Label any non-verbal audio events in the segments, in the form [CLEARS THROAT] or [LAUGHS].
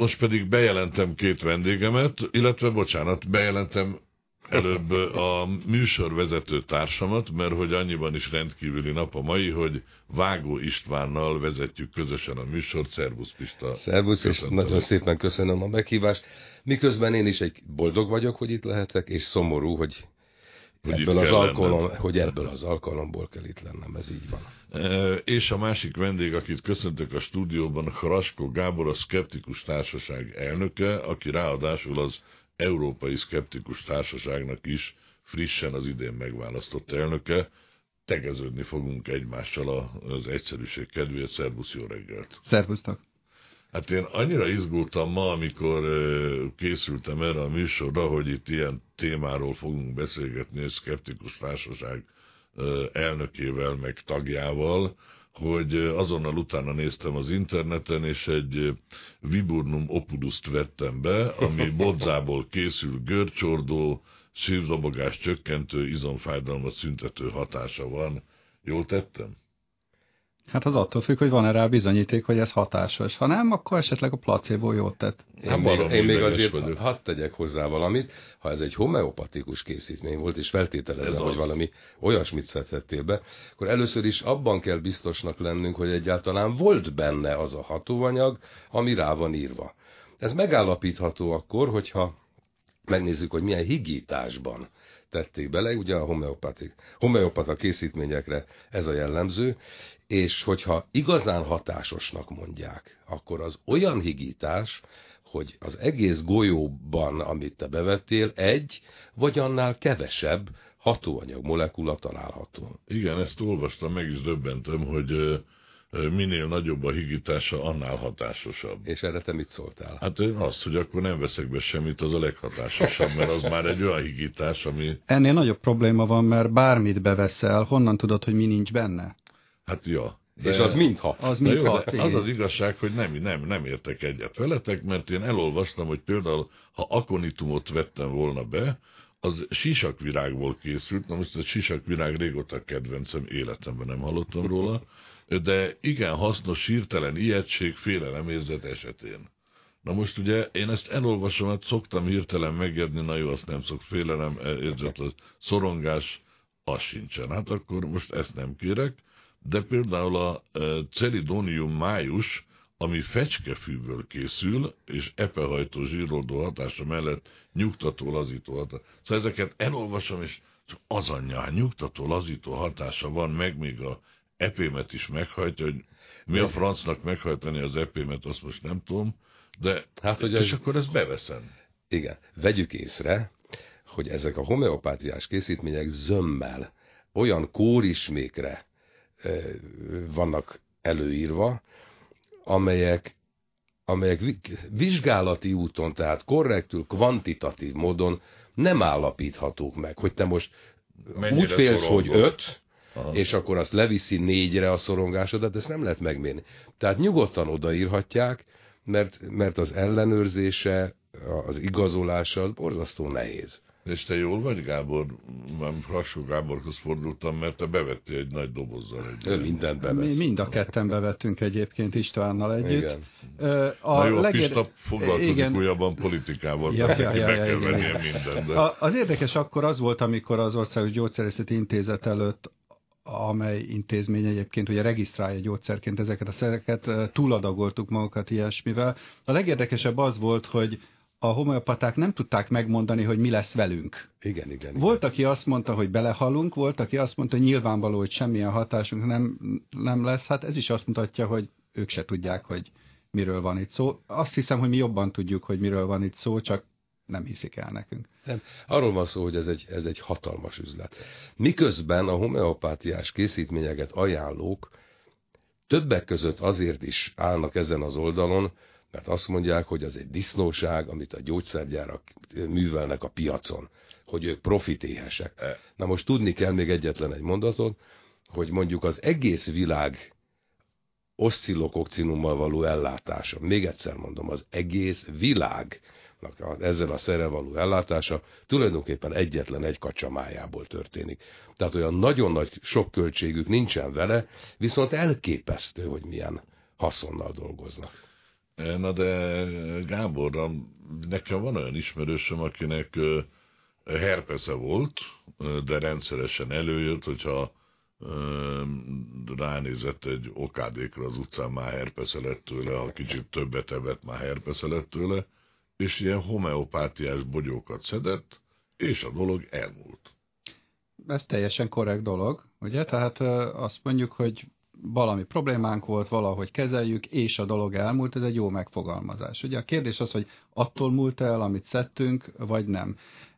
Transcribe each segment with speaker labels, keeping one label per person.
Speaker 1: Most pedig bejelentem két vendégemet, illetve bocsánat, bejelentem előbb a műsorvezető társamat, mert hogy annyiban is rendkívüli nap a mai, hogy Vágó Istvánnal vezetjük közösen a műsort. Szervusz Pista!
Speaker 2: Szervusz, és nagyon szépen köszönöm a meghívást. Miközben én is egy boldog vagyok, hogy itt lehetek, és szomorú, hogy hogy ebből az alkalom, hogy ebből az alkalomból kell itt lennem, ez így van.
Speaker 1: E, és a másik vendég, akit köszöntök a stúdióban, Harasko Gábor, a Skeptikus Társaság elnöke, aki ráadásul az Európai Szkeptikus Társaságnak is frissen az idén megválasztott elnöke. Tegeződni fogunk egymással az egyszerűség kedvéért. Szervusz, jó reggelt!
Speaker 3: Szervusztok!
Speaker 1: Hát én annyira izgultam ma, amikor készültem erre a műsorra, hogy itt ilyen témáról fogunk beszélgetni egy szkeptikus társaság elnökével, meg tagjával, hogy azonnal utána néztem az interneten, és egy Viburnum opuduszt vettem be, ami [LAUGHS] bodzából készül görcsordó, szívdobogás csökkentő, izomfájdalmat szüntető hatása van. Jól tettem?
Speaker 3: Hát az attól függ, hogy van-e rá bizonyíték, hogy ez hatásos. Ha nem, akkor esetleg a placebo jót tett.
Speaker 2: Én, hát még, én még azért vagyok. hadd tegyek hozzá valamit. Ha ez egy homeopatikus készítmény volt, és feltételezem, hogy valami olyasmit szedhettél be, akkor először is abban kell biztosnak lennünk, hogy egyáltalán volt benne az a hatóanyag, ami rá van írva. Ez megállapítható akkor, hogyha megnézzük, hogy milyen higításban tették bele, ugye a homeopatik, homeopata készítményekre ez a jellemző, és hogyha igazán hatásosnak mondják, akkor az olyan higítás, hogy az egész golyóban, amit te bevettél, egy vagy annál kevesebb hatóanyag molekula található.
Speaker 1: Igen, ezt olvastam, meg is döbbentem, hogy minél nagyobb a higítása, annál hatásosabb.
Speaker 2: És erre te mit szóltál?
Speaker 1: Hát én azt, hogy akkor nem veszek be semmit, az a leghatásosabb, mert az már egy olyan higítás, ami...
Speaker 3: Ennél nagyobb probléma van, mert bármit beveszel, honnan tudod, hogy mi nincs benne?
Speaker 1: Hát ja.
Speaker 2: De, és az mind hat.
Speaker 3: Az, mind jó, hat,
Speaker 1: az az igazság, hogy nem, nem, nem értek egyet veletek, mert én elolvastam, hogy például, ha akonitumot vettem volna be, az sisakvirágból készült, na most a sisakvirág régóta kedvencem, életemben nem hallottam róla, de igen hasznos hirtelen ijegység, félelemérzet esetén. Na most ugye én ezt elolvasom, hát szoktam hirtelen megérni, na jó, azt nem szok félelem érzet, szorongás, az sincsen. Hát akkor most ezt nem kérek, de például a celidonium május, ami fecskefűből készül, és epehajtó zsíroldó hatása mellett nyugtató, lazító hatása. Szóval ezeket elolvasom, és csak az anyja, nyugtató, lazító hatása van, meg még a epémet is meghajtja, hogy mi a francnak meghajtani az epémet, azt most nem tudom, de hát, hogy és ez... akkor ezt beveszem.
Speaker 2: Igen, vegyük észre, hogy ezek a homeopátiás készítmények zömmel olyan kórismékre vannak előírva, amelyek, amelyek vizsgálati úton, tehát korrektül, kvantitatív módon nem állapíthatók meg, hogy te most Mennyire úgy félsz, szorongol? hogy öt, Aha. és akkor azt leviszi négyre a szorongásodat, ezt nem lehet megmérni. Tehát nyugodtan odaírhatják, mert, mert az ellenőrzése, az igazolása az borzasztó nehéz.
Speaker 1: És te jól vagy, Gábor? Már Hassó Gáborhoz fordultam, mert te bevettél egy nagy dobozzal. Egy
Speaker 2: ő mindent bevesz.
Speaker 3: Mi mind a ketten bevettünk egyébként Istvánnal együtt.
Speaker 1: Igen. A Na jó, legér... Pista foglalkozik igen. újabban politikával, ja, ja, ja, ja, ja, ja, minden. De...
Speaker 3: Az érdekes akkor az volt, amikor az Országos Gyógyszerészeti Intézet előtt amely intézmény egyébként ugye regisztrálja gyógyszerként ezeket a szereket, túladagoltuk magukat ilyesmivel. A legérdekesebb az volt, hogy a homeopaták nem tudták megmondani, hogy mi lesz velünk.
Speaker 2: Igen, igen, igen.
Speaker 3: Volt, aki azt mondta, hogy belehalunk, volt, aki azt mondta, hogy nyilvánvaló, hogy semmilyen hatásunk nem, nem lesz. Hát ez is azt mutatja, hogy ők se tudják, hogy miről van itt szó. Azt hiszem, hogy mi jobban tudjuk, hogy miről van itt szó, csak nem hiszik el nekünk.
Speaker 2: Nem. Arról van szó, hogy ez egy, ez egy hatalmas üzlet. Miközben a homeopátiás készítményeket ajánlók többek között azért is állnak ezen az oldalon, mert azt mondják, hogy ez egy disznóság, amit a gyógyszergyárak művelnek a piacon, hogy ők profitéhesek. E. Na most tudni kell még egyetlen egy mondatot, hogy mondjuk az egész világ oszcillokokcinummal való ellátása, még egyszer mondom, az egész világ ezzel a szerrel való ellátása tulajdonképpen egyetlen egy kacsamájából történik. Tehát olyan nagyon nagy sok költségük nincsen vele, viszont elképesztő, hogy milyen haszonnal dolgoznak.
Speaker 1: Na de Gábor, nekem van olyan ismerősöm, akinek herpesze volt, de rendszeresen előjött, hogyha ránézett egy okádékra az utcán, már herpesze lett tőle, ha kicsit többet evett, már herpesze lett tőle, és ilyen homeopátiás bogyókat szedett, és a dolog elmúlt.
Speaker 3: Ez teljesen korrekt dolog, ugye? Tehát azt mondjuk, hogy valami problémánk volt, valahogy kezeljük, és a dolog elmúlt, ez egy jó megfogalmazás. Ugye a kérdés az, hogy attól múlt el, amit szedtünk, vagy nem.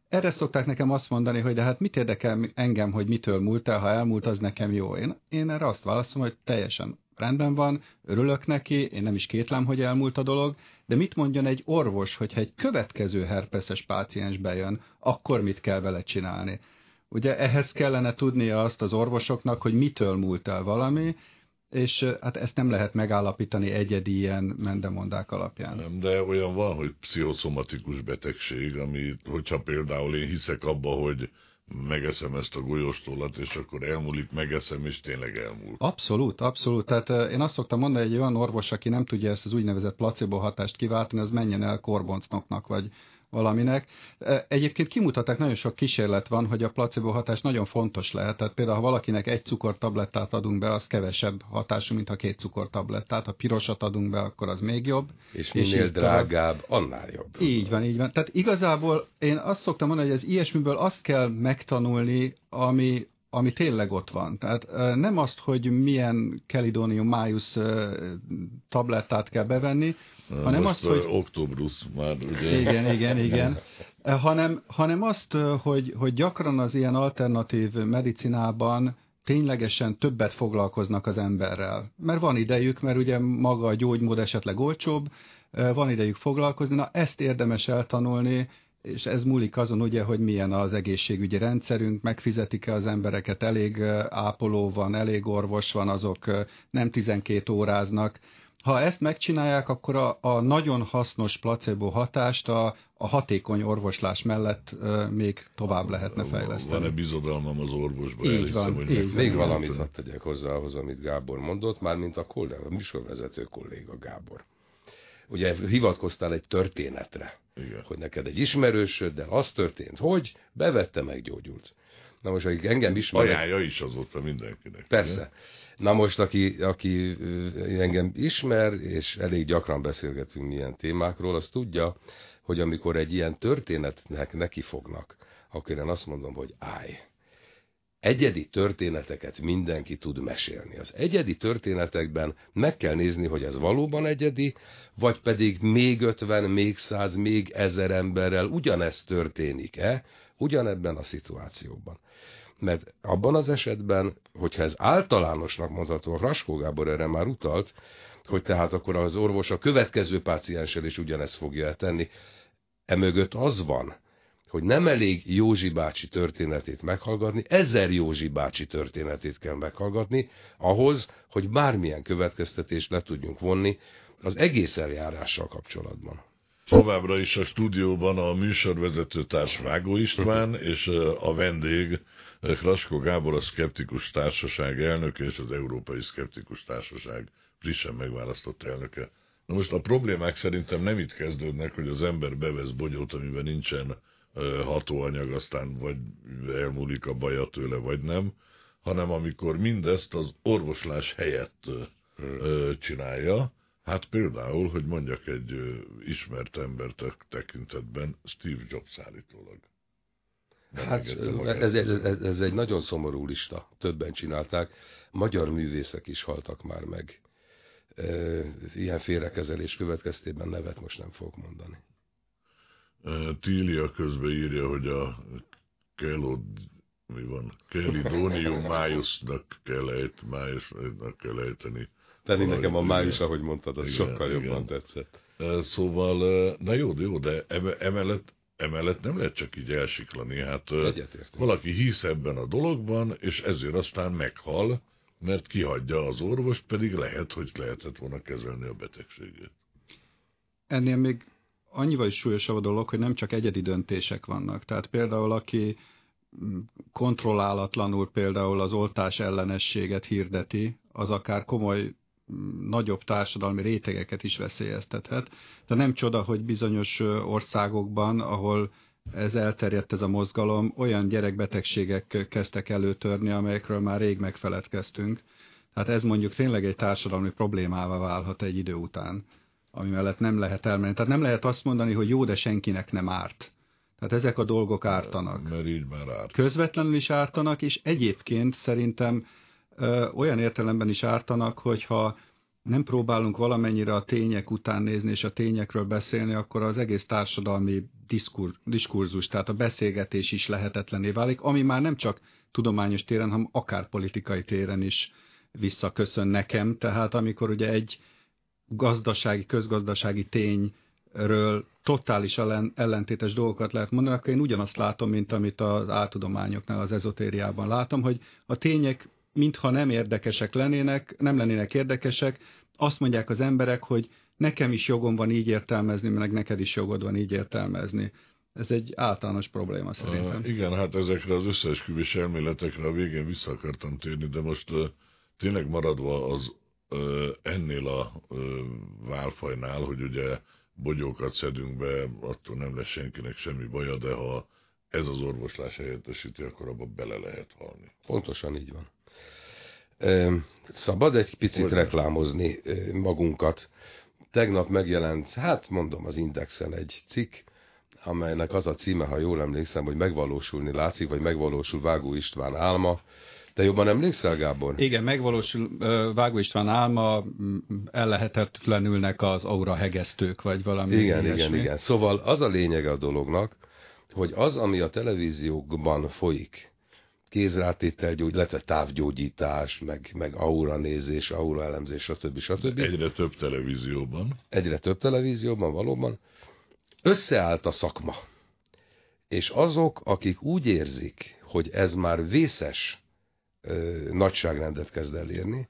Speaker 3: Erre szokták nekem azt mondani, hogy de hát mit érdekel engem, hogy mitől múlt el, ha elmúlt, az nekem jó. Én, én erre azt válaszolom, hogy teljesen rendben van, örülök neki, én nem is kétlem, hogy elmúlt a dolog, de mit mondjon egy orvos, hogyha egy következő herpeszes páciens bejön, akkor mit kell vele csinálni? Ugye ehhez kellene tudnia azt az orvosoknak, hogy mitől múlt el valami, és hát ezt nem lehet megállapítani egyedi ilyen mendemondák alapján.
Speaker 1: Nem, de olyan van, hogy pszichoszomatikus betegség, ami, hogyha például én hiszek abba, hogy megeszem ezt a golyóstollat, és akkor elmúlik, megeszem, és tényleg elmúlt.
Speaker 3: Abszolút, abszolút. Tehát én azt szoktam mondani, hogy egy olyan orvos, aki nem tudja ezt az úgynevezett placebo hatást kiváltani, az menjen el korboncnoknak, vagy valaminek. E, egyébként kimutatták, nagyon sok kísérlet van, hogy a placebo hatás nagyon fontos lehet. Tehát például, ha valakinek egy cukortablettát adunk be, az kevesebb hatású, mint ha két cukortablettát. Ha pirosat adunk be, akkor az még jobb.
Speaker 2: És minél és drágább, annál jobb.
Speaker 3: Így van, így van. Tehát igazából én azt szoktam mondani, hogy az ilyesmiből azt kell megtanulni, ami, ami tényleg ott van. Tehát nem azt, hogy milyen Kelidonium május tablettát kell bevenni, hanem
Speaker 1: Most
Speaker 3: azt, hogy...
Speaker 1: Oktobrus már, ugye?
Speaker 3: Igen, igen, [LAUGHS] igen. hanem, hanem azt, hogy, hogy gyakran az ilyen alternatív medicinában ténylegesen többet foglalkoznak az emberrel. Mert van idejük, mert ugye maga a gyógymód esetleg olcsóbb, van idejük foglalkozni, na ezt érdemes eltanulni, és ez múlik azon ugye, hogy milyen az egészségügyi rendszerünk, megfizetik-e az embereket, elég ápoló van, elég orvos van, azok nem 12 óráznak. Ha ezt megcsinálják, akkor a, a nagyon hasznos placebo hatást a, a hatékony orvoslás mellett uh, még tovább lehetne fejleszteni.
Speaker 1: Van-e bizodalmam az orvosba?
Speaker 3: Így Elhiszem, van, hogy így
Speaker 2: Még valamit hadd tegyek hozzá ahhoz, amit Gábor mondott, mármint a, kollega, a műsorvezető kolléga Gábor. Ugye hivatkoztál egy történetre igen. hogy neked egy ismerősöd, de az történt, hogy bevette, meggyógyult. Na most, akik engem ismer...
Speaker 1: Ajánlja is azóta mindenkinek.
Speaker 2: Persze. Igen? Na most, aki, aki engem ismer, és elég gyakran beszélgetünk milyen témákról, az tudja, hogy amikor egy ilyen történetnek nekifognak, akkor én azt mondom, hogy állj, egyedi történeteket mindenki tud mesélni. Az egyedi történetekben meg kell nézni, hogy ez valóban egyedi, vagy pedig még ötven, még száz, még ezer emberrel ugyanezt történik-e, ugyanebben a szituációban. Mert abban az esetben, hogyha ez általánosnak mondható, a Raskó Gábor erre már utalt, hogy tehát akkor az orvos a következő pácienssel is ugyanezt fogja tenni, emögött az van, hogy nem elég Józsi bácsi történetét meghallgatni, ezer Józsi bácsi történetét kell meghallgatni, ahhoz, hogy bármilyen következtetést le tudjunk vonni az egész eljárással kapcsolatban.
Speaker 1: Továbbra is a stúdióban a műsorvezető társ Vágó István, [LAUGHS] és a vendég Klasko Gábor, a Szkeptikus Társaság elnöke és az Európai Szkeptikus Társaság frissen megválasztott elnöke. Na most a problémák szerintem nem itt kezdődnek, hogy az ember bevesz bogyót, amiben nincsen hatóanyag, aztán vagy elmúlik a baja tőle, vagy nem, hanem amikor mindezt az orvoslás helyett hmm. csinálja, hát például, hogy mondjak egy ismert ember tekintetben, Steve Jobs állítólag.
Speaker 2: Hát ez, ez, ez egy nagyon szomorú lista, többen csinálták, magyar művészek is haltak már meg. Ilyen félrekezelés következtében nevet most nem fogok mondani.
Speaker 1: Tília közben írja, hogy a Kelod, mi van, Kelidonium [LAUGHS] májusnak kell, ejt, májusnak kell ejteni.
Speaker 2: Tenni nekem a május, ahogy mondtad, az igen, sokkal igen. jobban tetszett.
Speaker 1: Szóval, na jó, jó, de emellett, emellett nem lehet csak így elsiklani. Hát valaki hisz ebben a dologban, és ezért aztán meghal, mert kihagyja az orvost, pedig lehet, hogy lehetett volna kezelni a betegségét.
Speaker 3: Ennél még annyival is súlyosabb a dolog, hogy nem csak egyedi döntések vannak. Tehát például aki mm, kontrollálatlanul például az oltás ellenességet hirdeti, az akár komoly nagyobb társadalmi rétegeket is veszélyeztethet. De nem csoda, hogy bizonyos országokban, ahol ez elterjedt ez a mozgalom, olyan gyerekbetegségek kezdtek előtörni, amelyekről már rég megfeledkeztünk. Tehát ez mondjuk tényleg egy társadalmi problémává válhat egy idő után, ami mellett nem lehet elmenni. Tehát nem lehet azt mondani, hogy jó, de senkinek nem árt. Tehát ezek a dolgok ártanak.
Speaker 1: Mert így már árt.
Speaker 3: Közvetlenül is ártanak, és egyébként szerintem ö, olyan értelemben is ártanak, hogyha nem próbálunk valamennyire a tények után nézni és a tényekről beszélni, akkor az egész társadalmi diskur, diskurzus, tehát a beszélgetés is lehetetlené válik, ami már nem csak tudományos téren, hanem akár politikai téren is visszaköszön nekem. Tehát amikor ugye egy gazdasági, közgazdasági tényről totális ellen, ellentétes dolgokat lehet mondani, akkor én ugyanazt látom, mint amit az áltudományoknál, az ezotériában látom, hogy a tények mintha nem érdekesek lennének, nem lennének érdekesek, azt mondják az emberek, hogy nekem is jogom van így értelmezni, meg neked is jogod van így értelmezni. Ez egy általános probléma szerintem.
Speaker 1: Uh, igen, hát ezekre az összeesküvés elméletekre a végén vissza akartam térni, de most uh, tényleg maradva az ennél a válfajnál, hogy ugye bogyókat szedünk be, attól nem lesz senkinek semmi baja, de ha ez az orvoslás helyettesíti, akkor abba bele lehet halni.
Speaker 2: Pontosan így van. Szabad egy picit Hogy reklámozni magunkat. Tegnap megjelent, hát mondom az Indexen egy cikk, amelynek az a címe, ha jól emlékszem, hogy megvalósulni látszik, vagy megvalósul Vágó István álma. Te jobban emlékszel, Gábor?
Speaker 3: Igen, megvalósul Vágó István álma, ellehetetlenülnek az aura hegesztők, vagy valami
Speaker 2: Igen, ilyesmi. igen, igen. Szóval az a lényege a dolognak, hogy az, ami a televíziókban folyik, kézrátétel, illetve távgyógyítás, meg, meg aura nézés, aura elemzés, stb. stb.
Speaker 1: Egyre több televízióban.
Speaker 2: Egyre több televízióban, valóban. Összeállt a szakma. És azok, akik úgy érzik, hogy ez már vészes nagyságrendet kezd elérni,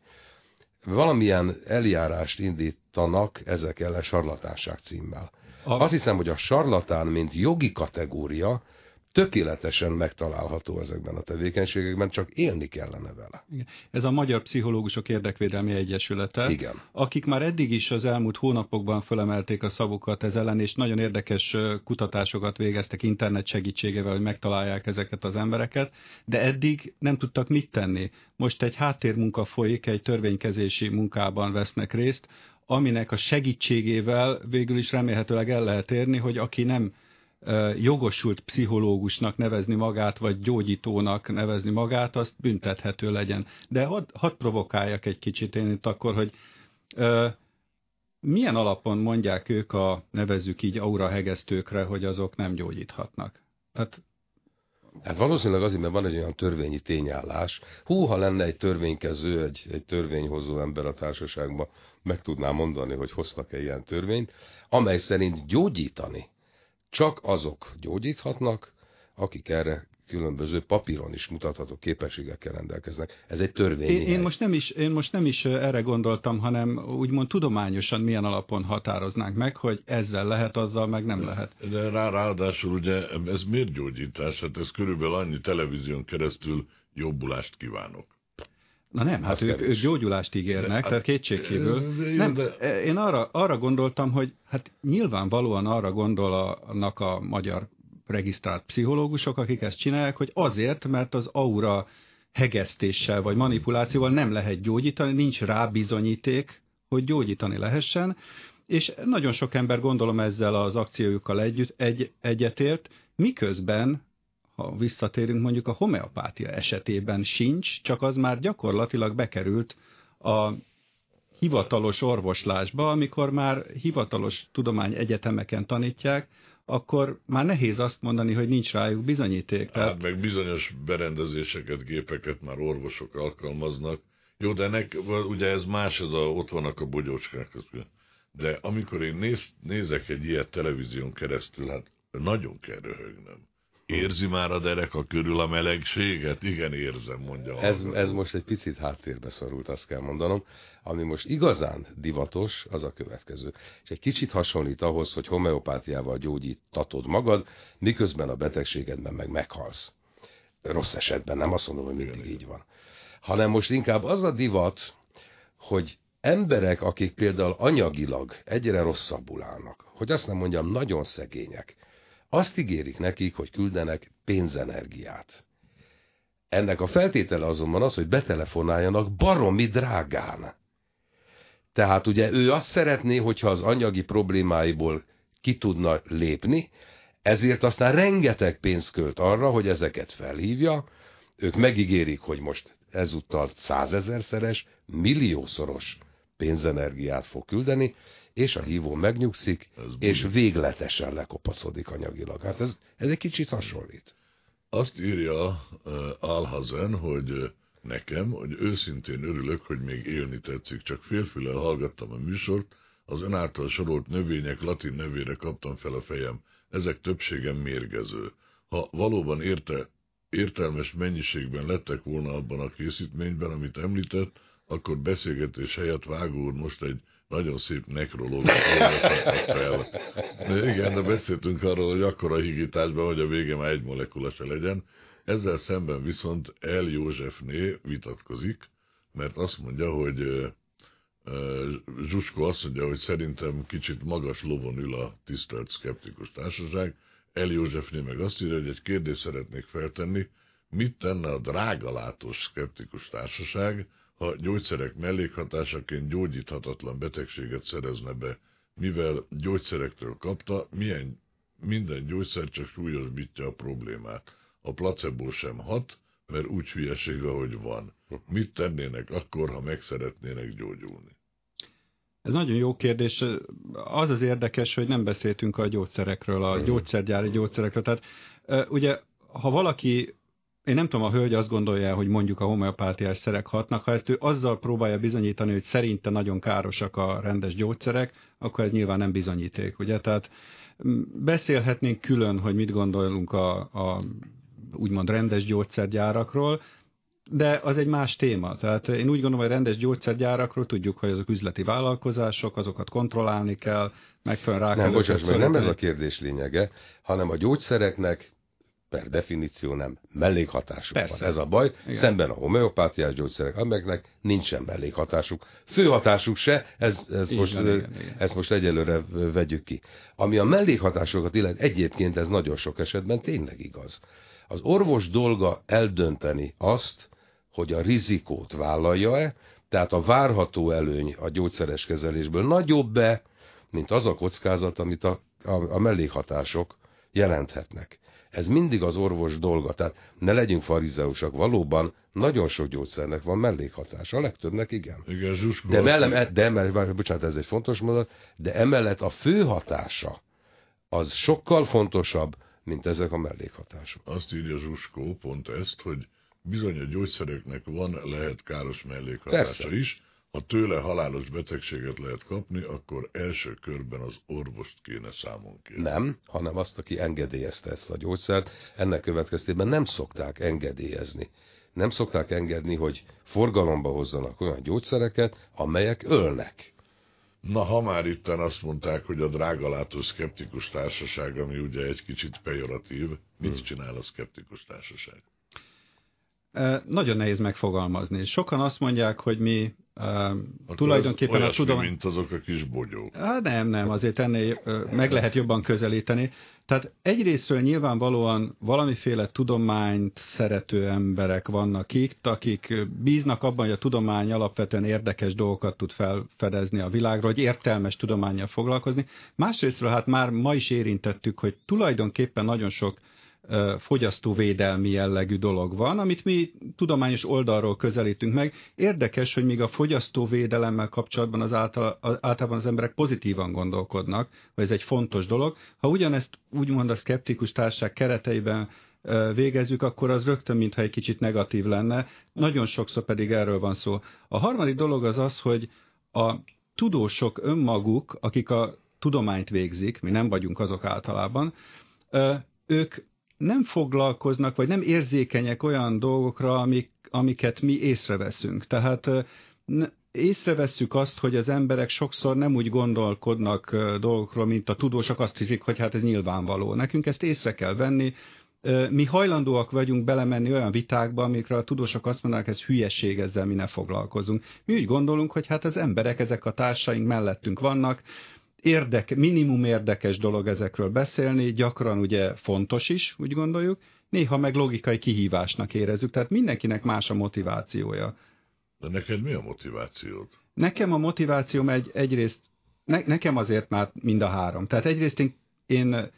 Speaker 2: valamilyen eljárást indítanak ezek ellen sarlatánság címmel. A... Azt hiszem, hogy a sarlatán, mint jogi kategória, tökéletesen megtalálható ezekben a tevékenységekben, csak élni kellene vele.
Speaker 3: Igen. Ez a Magyar Pszichológusok Érdekvédelmi Egyesülete,
Speaker 2: Igen.
Speaker 3: akik már eddig is az elmúlt hónapokban fölemelték a szavukat ez ellen, és nagyon érdekes kutatásokat végeztek internet segítségével, hogy megtalálják ezeket az embereket, de eddig nem tudtak mit tenni. Most egy háttérmunka folyik, egy törvénykezési munkában vesznek részt, aminek a segítségével végül is remélhetőleg el lehet érni, hogy aki nem jogosult pszichológusnak nevezni magát, vagy gyógyítónak nevezni magát, azt büntethető legyen. De hadd had provokáljak egy kicsit én itt akkor, hogy milyen alapon mondják ők a, nevezzük így, aura hegesztőkre, hogy azok nem gyógyíthatnak?
Speaker 2: Tehát Hát valószínűleg azért, mert van egy olyan törvényi tényállás. Hú, ha lenne egy törvénykező, egy, egy törvényhozó ember a társaságban, meg tudná mondani, hogy hoztak-e ilyen törvényt, amely szerint gyógyítani csak azok gyógyíthatnak, akik erre különböző papíron is mutatható képességekkel rendelkeznek. Ez egy törvény.
Speaker 3: Én, én, most nem is, én most nem is erre gondoltam, hanem úgymond tudományosan milyen alapon határoznánk meg, hogy ezzel lehet, azzal meg nem lehet.
Speaker 1: De rá, ráadásul ugye ez miért gyógyítás? Hát ez körülbelül annyi televízión keresztül jobbulást kívánok.
Speaker 3: Na nem, hát ők, ők gyógyulást ígérnek, de, tehát hát, kétségkívül. Nem, de... Én arra, arra gondoltam, hogy hát nyilvánvalóan arra gondolnak a magyar regisztrált pszichológusok, akik ezt csinálják, hogy azért, mert az aura hegesztéssel vagy manipulációval nem lehet gyógyítani, nincs rá bizonyíték, hogy gyógyítani lehessen, és nagyon sok ember gondolom ezzel az akciójukkal együtt egy, egyetért, miközben ha visszatérünk mondjuk a homeopátia esetében sincs, csak az már gyakorlatilag bekerült a hivatalos orvoslásba, amikor már hivatalos tudomány egyetemeken tanítják, akkor már nehéz azt mondani, hogy nincs rájuk bizonyíték.
Speaker 1: Tehát... Hát meg bizonyos berendezéseket, gépeket már orvosok alkalmaznak. Jó, de nek, ugye ez más, ez a, ott vannak a bogyócskák. De amikor én néz, nézek egy ilyet televízión keresztül, hát nagyon kell röhögnem. Érzi már a dereka körül a melegséget? Igen, érzem, mondja.
Speaker 2: Ez, ez most egy picit háttérbe szorult, azt kell mondanom. Ami most igazán divatos, az a következő. És egy kicsit hasonlít ahhoz, hogy homeopátiával gyógyítatod magad, miközben a betegségedben meg meghalsz. Rossz esetben, nem azt mondom, hogy mindig így van. Hanem most inkább az a divat, hogy emberek, akik például anyagilag egyre rosszabbul állnak, hogy azt nem mondjam, nagyon szegények, azt ígérik nekik, hogy küldenek pénzenergiát. Ennek a feltétele azonban az, hogy betelefonáljanak baromi drágán. Tehát ugye ő azt szeretné, hogyha az anyagi problémáiból ki tudna lépni, ezért aztán rengeteg pénzt költ arra, hogy ezeket felhívja, ők megígérik, hogy most ezúttal százezerszeres, milliószoros pénzenergiát fog küldeni, és a hívó megnyugszik, ez és bújj. végletesen lekopaszodik anyagilag. Hát ez, ez egy kicsit hasonlít.
Speaker 1: Azt írja uh, Alhazen, hogy nekem, hogy őszintén örülök, hogy még élni tetszik, csak félfülel hallgattam a műsort, az ön által sorolt növények latin nevére kaptam fel a fejem. Ezek többségem mérgező. Ha valóban érte, értelmes mennyiségben lettek volna abban a készítményben, amit említett, akkor beszélgetés helyett Vágó úr most egy nagyon szép nekrológiát fel. De igen, de beszéltünk arról, hogy akkora higításban, hogy a vége már egy molekula se legyen. Ezzel szemben viszont El Józsefné vitatkozik, mert azt mondja, hogy Zsusko azt mondja, hogy szerintem kicsit magas lovon ül a tisztelt szkeptikus társaság. El Józsefné meg azt írja, hogy egy kérdést szeretnék feltenni, mit tenne a drágalátós szkeptikus társaság, ha gyógyszerek mellékhatásaként gyógyíthatatlan betegséget szerezne be, mivel gyógyszerektől kapta, milyen, minden gyógyszer csak súlyosbítja a problémát. A placebo sem hat, mert úgy hülyeség, ahogy van. Mit tennének akkor, ha meg szeretnének gyógyulni?
Speaker 3: Ez nagyon jó kérdés. Az az érdekes, hogy nem beszéltünk a gyógyszerekről, a gyógyszergyári gyógyszerekről. Tehát ugye, ha valaki én nem tudom, a hölgy azt gondolja, hogy mondjuk a homeopátiás szerek hatnak, ha ezt ő azzal próbálja bizonyítani, hogy szerinte nagyon károsak a rendes gyógyszerek, akkor ez nyilván nem bizonyíték, ugye? Tehát beszélhetnénk külön, hogy mit gondolunk a, a úgymond rendes gyógyszergyárakról, de az egy más téma. Tehát én úgy gondolom, hogy rendes gyógyszergyárakról tudjuk, hogy azok üzleti vállalkozások, azokat kontrollálni kell, megfelelően rá
Speaker 2: Nem, bocsáss meg, nem ez a kérdés lényege, hanem a gyógyszereknek per definíció nem mellékhatásuk Persze. van. Ez a baj. Igen. Szemben a homeopátiás gyógyszerek, amelyeknek nincsen mellékhatásuk. Főhatásuk se, ez, ez, most, van, igen, igen. ezt most egyelőre vegyük ki. Ami a mellékhatásokat illet, egyébként ez nagyon sok esetben tényleg igaz. Az orvos dolga eldönteni azt, hogy a rizikót vállalja-e, tehát a várható előny a gyógyszeres kezelésből nagyobb-e, mint az a kockázat, amit a, a, a mellékhatások jelenthetnek. Ez mindig az orvos dolga, tehát ne legyünk farizeusak, valóban nagyon sok gyógyszernek van mellékhatása, a legtöbbnek igen.
Speaker 1: igen
Speaker 2: de, mellem, de emellett, bocsánat, ez egy fontos mondat, de emellett a fő hatása az sokkal fontosabb, mint ezek a mellékhatások.
Speaker 1: Azt írja Zsuskó pont ezt, hogy bizony a gyógyszereknek van, lehet káros mellékhatása Persze. is, ha tőle halálos betegséget lehet kapni, akkor első körben az orvost kéne számon kérni.
Speaker 2: Nem, hanem azt, aki engedélyezte ezt a gyógyszert. Ennek következtében nem szokták engedélyezni. Nem szokták engedni, hogy forgalomba hozzanak olyan gyógyszereket, amelyek ölnek.
Speaker 1: Na, ha már itten azt mondták, hogy a drágalátó szkeptikus társaság, ami ugye egy kicsit pejoratív, mit hmm. csinál a szkeptikus társaság?
Speaker 3: Nagyon nehéz megfogalmazni. Sokan azt mondják, hogy mi uh, tulajdonképpen
Speaker 1: a tudomány... mint azok a kis bogyók.
Speaker 3: Uh, nem, nem, azért ennél meg lehet jobban közelíteni. Tehát egyrésztről nyilvánvalóan valamiféle tudományt szerető emberek vannak itt, akik bíznak abban, hogy a tudomány alapvetően érdekes dolgokat tud felfedezni a világról, hogy értelmes tudományjal foglalkozni. Másrésztről hát már ma is érintettük, hogy tulajdonképpen nagyon sok fogyasztóvédelmi jellegű dolog van, amit mi tudományos oldalról közelítünk meg. Érdekes, hogy még a fogyasztóvédelemmel kapcsolatban az által, általában az emberek pozitívan gondolkodnak, hogy ez egy fontos dolog. Ha ugyanezt úgymond a szkeptikus társaság kereteiben végezzük, akkor az rögtön mintha egy kicsit negatív lenne. Nagyon sokszor pedig erről van szó. A harmadik dolog az az, hogy a tudósok önmaguk, akik a tudományt végzik, mi nem vagyunk azok általában, ők nem foglalkoznak, vagy nem érzékenyek olyan dolgokra, amik, amiket mi észreveszünk. Tehát észrevesszük azt, hogy az emberek sokszor nem úgy gondolkodnak dolgokról, mint a tudósok azt hiszik, hogy hát ez nyilvánvaló. Nekünk ezt észre kell venni, mi hajlandóak vagyunk belemenni olyan vitákba, amikre a tudósok azt mondanak, ez hülyeség, ezzel mi ne foglalkozunk. Mi úgy gondolunk, hogy hát az emberek, ezek a társaink mellettünk vannak, érdek, minimum érdekes dolog ezekről beszélni, gyakran ugye fontos is, úgy gondoljuk, néha meg logikai kihívásnak érezzük, tehát mindenkinek más a motivációja.
Speaker 1: De neked mi a motivációd?
Speaker 3: Nekem a motivációm egy, egyrészt, ne, nekem azért már mind a három. Tehát egyrészt én, én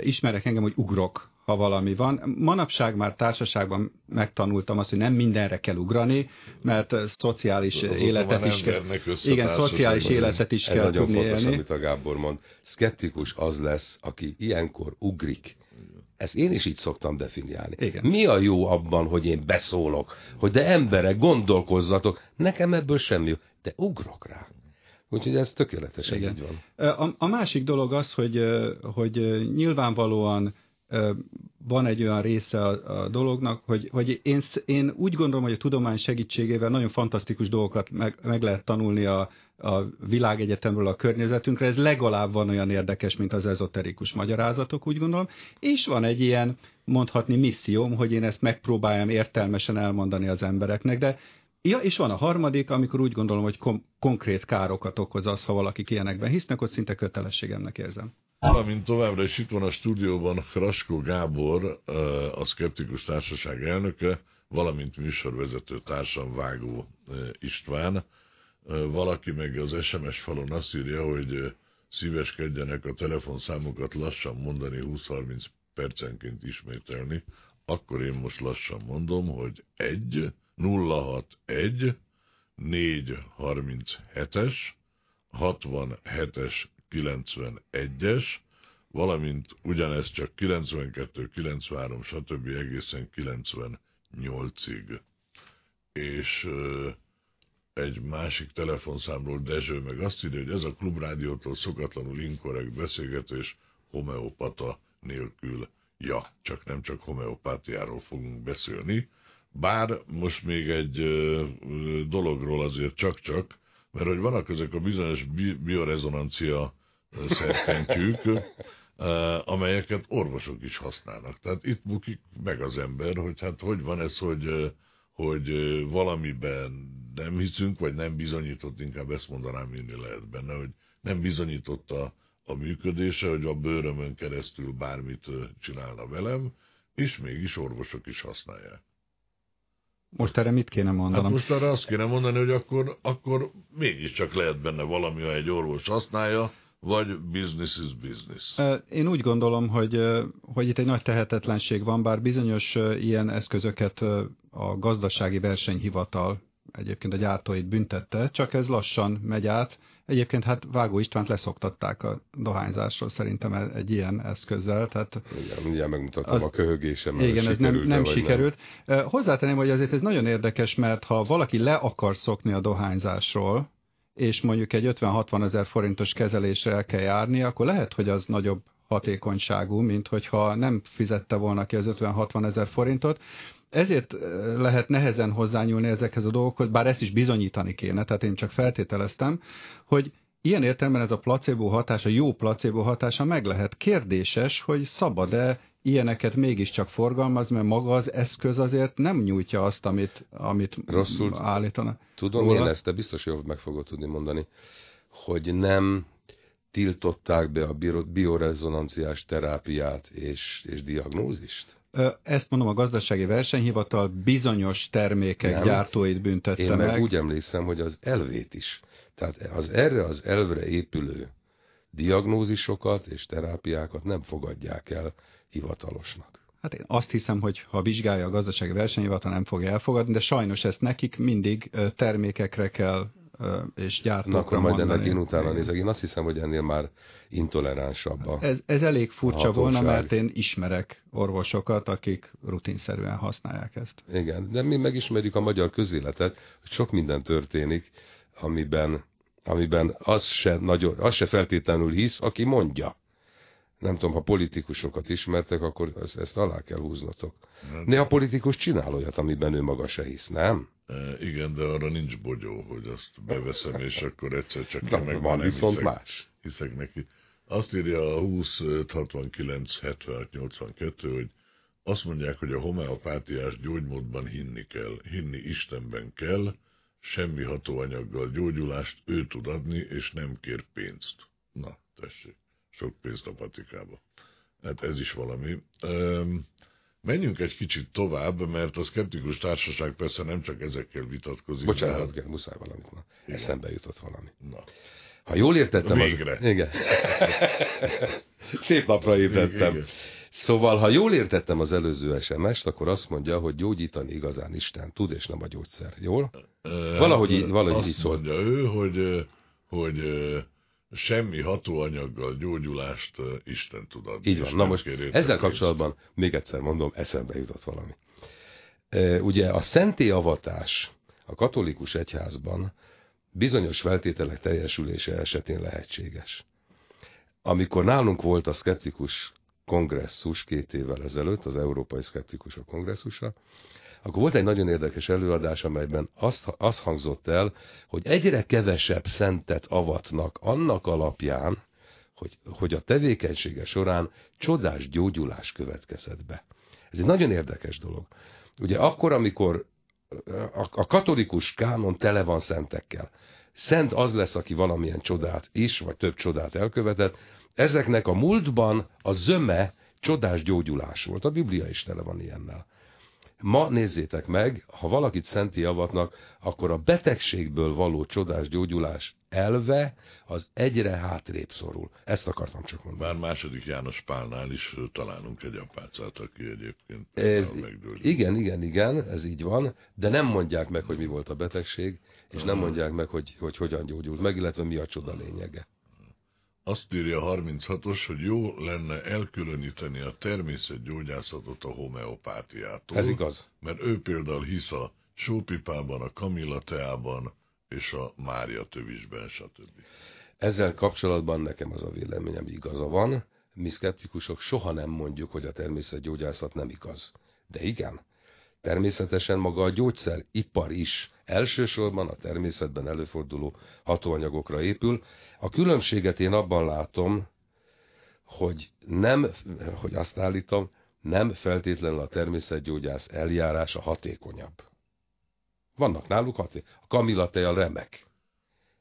Speaker 3: ismerek engem, hogy ugrok ha valami van. Manapság már társaságban megtanultam azt, hogy nem mindenre kell ugrani, mert szociális Tudom, életet is kell. Igen, szociális életet is
Speaker 2: Ez
Speaker 3: kell
Speaker 2: nagyon
Speaker 3: tudni
Speaker 2: fontos,
Speaker 3: élni.
Speaker 2: amit a Gábor mond. Skeptikus az lesz, aki ilyenkor ugrik. Ezt én is így szoktam definiálni.
Speaker 3: Igen.
Speaker 2: Mi a jó abban, hogy én beszólok, hogy de emberek, gondolkozzatok, nekem ebből semmi jó, de ugrok rá. Úgyhogy ez tökéletesen Igen. így van.
Speaker 3: A, a másik dolog az, hogy, hogy nyilvánvalóan van egy olyan része a, a dolognak, hogy, hogy én, én úgy gondolom, hogy a tudomány segítségével nagyon fantasztikus dolgokat meg, meg lehet tanulni a, a világegyetemről a környezetünkre. Ez legalább van olyan érdekes, mint az ezoterikus magyarázatok, úgy gondolom. És van egy ilyen, mondhatni misszióm, hogy én ezt megpróbáljam értelmesen elmondani az embereknek, de Ja, és van a harmadik, amikor úgy gondolom, hogy kom- konkrét károkat okoz az, ha valaki ilyenekben hisznek, ott szinte kötelességemnek érzem.
Speaker 1: Valamint továbbra is itt van a stúdióban Kraskó Gábor, a Szkeptikus Társaság elnöke, valamint műsorvezető társam Vágó István. Valaki meg az SMS falon azt írja, hogy szíveskedjenek a telefonszámokat lassan mondani, 20-30 percenként ismételni. Akkor én most lassan mondom, hogy 1 061 437-es 67-es 91-es, valamint ugyanez csak 92, 93, stb. egészen 98-ig. És egy másik telefonszámról Dezső meg azt írja, hogy ez a klubrádiótól szokatlanul inkorrekt beszélgetés homeopata nélkül. Ja, csak nem csak homeopátiáról fogunk beszélni, bár most még egy dologról azért csak-csak, mert hogy vannak ezek a bizonyos bi- biorezonancia szerkentyűk, amelyeket orvosok is használnak. Tehát itt bukik meg az ember, hogy hát hogy van ez, hogy, hogy valamiben nem hiszünk, vagy nem bizonyított, inkább ezt mondanám, minél lehet benne, hogy nem bizonyított a, működése, hogy a bőrömön keresztül bármit csinálna velem, és mégis orvosok is használják.
Speaker 3: Most erre mit kéne mondanom? Hát
Speaker 1: most arra azt kéne mondani, hogy akkor, akkor mégiscsak lehet benne valami, ha egy orvos használja, vagy business is business.
Speaker 3: Én úgy gondolom, hogy, hogy itt egy nagy tehetetlenség van, bár bizonyos ilyen eszközöket a gazdasági versenyhivatal egyébként a gyártóit büntette, csak ez lassan megy át. Egyébként hát Vágó Istvánt leszoktatták a dohányzásról szerintem egy ilyen eszközzel. Tehát
Speaker 2: igen, mindjárt megmutatom az, a köhögésem.
Speaker 3: Igen, ez nem, nem sikerült. Nem. Hozzátenném, hogy azért ez nagyon érdekes, mert ha valaki le akar szokni a dohányzásról, és mondjuk egy 50-60 ezer forintos kezelésre el kell járni, akkor lehet, hogy az nagyobb hatékonyságú, mint hogyha nem fizette volna ki az 50-60 ezer forintot. Ezért lehet nehezen hozzányúlni ezekhez a dolgokhoz, bár ezt is bizonyítani kéne, tehát én csak feltételeztem, hogy ilyen értelemben ez a placebo hatása, jó placebo hatása meg lehet. Kérdéses, hogy szabad-e ilyeneket mégiscsak forgalmaz, mert maga az eszköz azért nem nyújtja azt, amit, amit
Speaker 2: Rosszul
Speaker 3: állítanak.
Speaker 2: Tudom róla. én ezt, te biztos jól meg fogod tudni mondani, hogy nem tiltották be a biorezonanciás terápiát és, és diagnózist?
Speaker 3: Ezt mondom, a gazdasági versenyhivatal bizonyos termékek nem. gyártóit büntette
Speaker 2: Én
Speaker 3: meg. meg
Speaker 2: úgy emlékszem, hogy az elvét is. Tehát az erre az elvre épülő diagnózisokat és terápiákat nem fogadják el hivatalosnak.
Speaker 3: Hát én azt hiszem, hogy ha vizsgálja a gazdasági versenyhivatal, nem fogja elfogadni, de sajnos ezt nekik mindig termékekre kell és gyártókra Na, akkor
Speaker 2: majd ennek én utána nézek. Én azt hiszem, hogy ennél már intoleránsabb a
Speaker 3: ez, ez elég furcsa volna, mert én ismerek orvosokat, akik rutinszerűen használják ezt.
Speaker 2: Igen, de mi megismerjük a magyar közéletet, hogy sok minden történik, amiben, amiben az, se nagyon, az se feltétlenül hisz, aki mondja nem tudom, ha politikusokat ismertek, akkor ezt, ezt alá kell húznatok. Ne a politikus csinál olyat, amiben ő maga se hisz, nem?
Speaker 1: E, igen, de arra nincs bogyó, hogy azt beveszem, és akkor egyszer csak én
Speaker 2: meg van viszont hiszek, más.
Speaker 1: Hiszek neki. Azt írja a 20 69 76 82, hogy azt mondják, hogy a homeopátiás gyógymódban hinni kell, hinni Istenben kell, semmi hatóanyaggal gyógyulást ő tud adni, és nem kér pénzt. Na, tessék, sok pénzt a patikába. Hát ez is valami. Üm, menjünk egy kicsit tovább, mert a szkeptikus társaság persze nem csak ezekkel vitatkozik.
Speaker 2: Bocsánat, hát... muszáj valamit. Na. Eszembe jutott valami. Na. Ha jól értettem,
Speaker 1: Végre.
Speaker 2: az... Igen. [LAUGHS] Szép napra ébredtem. Igen. Szóval, ha jól értettem az előző SMS-t, akkor azt mondja, hogy gyógyítani igazán Isten tud, és nem a gyógyszer. Jól? Valahogy így, valahogy
Speaker 1: azt
Speaker 2: így szól.
Speaker 1: mondja ő, hogy, hogy semmi hatóanyaggal gyógyulást Isten tud adni.
Speaker 2: Így van. Na most ezzel kapcsolatban még egyszer mondom, eszembe jutott valami. Ugye a szentélyavatás a katolikus egyházban bizonyos feltételek teljesülése esetén lehetséges. Amikor nálunk volt a szkeptikus kongresszus két évvel ezelőtt, az Európai Szkeptikusok kongresszusa, akkor volt egy nagyon érdekes előadás, amelyben azt, azt hangzott el, hogy egyre kevesebb szentet avatnak annak alapján, hogy, hogy a tevékenysége során csodás gyógyulás következett be. Ez egy nagyon érdekes dolog. Ugye akkor, amikor a, a katolikus kánon tele van szentekkel, szent az lesz, aki valamilyen csodát is, vagy több csodát elkövetett, ezeknek a múltban a zöme csodás gyógyulás volt. A Biblia is tele van ilyennel. Ma nézzétek meg, ha valakit szenti avatnak, akkor a betegségből való csodás gyógyulás elve az egyre hátrébb szorul. Ezt akartam csak mondani.
Speaker 1: Már második János Pálnál is találunk egy apácát, aki egyébként
Speaker 2: e, Igen, igen, igen, ez így van, de nem mondják meg, hogy mi volt a betegség, és nem mondják meg, hogy, hogy hogyan gyógyult meg, illetve mi a csoda lényege.
Speaker 1: Azt írja 36-os, hogy jó lenne elkülöníteni a természetgyógyászatot a homeopátiától.
Speaker 2: Ez igaz.
Speaker 1: Mert ő például hisz a sópipában, a kamilla teában és a mária tövisben, stb.
Speaker 2: Ezzel kapcsolatban nekem az a véleményem igaza van. Mi szkeptikusok soha nem mondjuk, hogy a természetgyógyászat nem igaz. De igen, természetesen maga a gyógyszeripar is elsősorban a természetben előforduló hatóanyagokra épül. A különbséget én abban látom, hogy nem, hogy azt állítom, nem feltétlenül a természetgyógyász eljárása hatékonyabb. Vannak náluk haték. A kamilla a remek,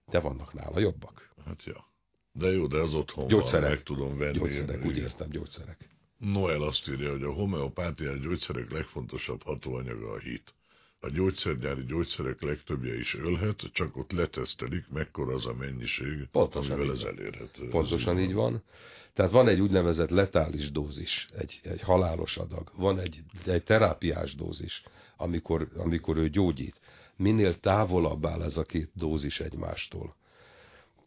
Speaker 2: de vannak nála jobbak.
Speaker 1: Hát ja. De jó, de az otthon gyógyszerek. meg tudom venni.
Speaker 2: Gyógyszerek, úgy értem, gyógyszerek.
Speaker 1: Noel azt írja, hogy a homeopátiás gyógyszerek legfontosabb hatóanyaga a hit. A gyógyszergyári gyógyszerek legtöbbje is ölhet, csak ott letesztelik, mekkora az a mennyiség,
Speaker 2: Pontosan
Speaker 1: amivel ez elérhető.
Speaker 2: Pontosan ez így van. Tehát van egy úgynevezett letális dózis, egy, egy halálos adag, van egy, egy terápiás dózis, amikor, amikor ő gyógyít. Minél távolabb áll ez a két dózis egymástól.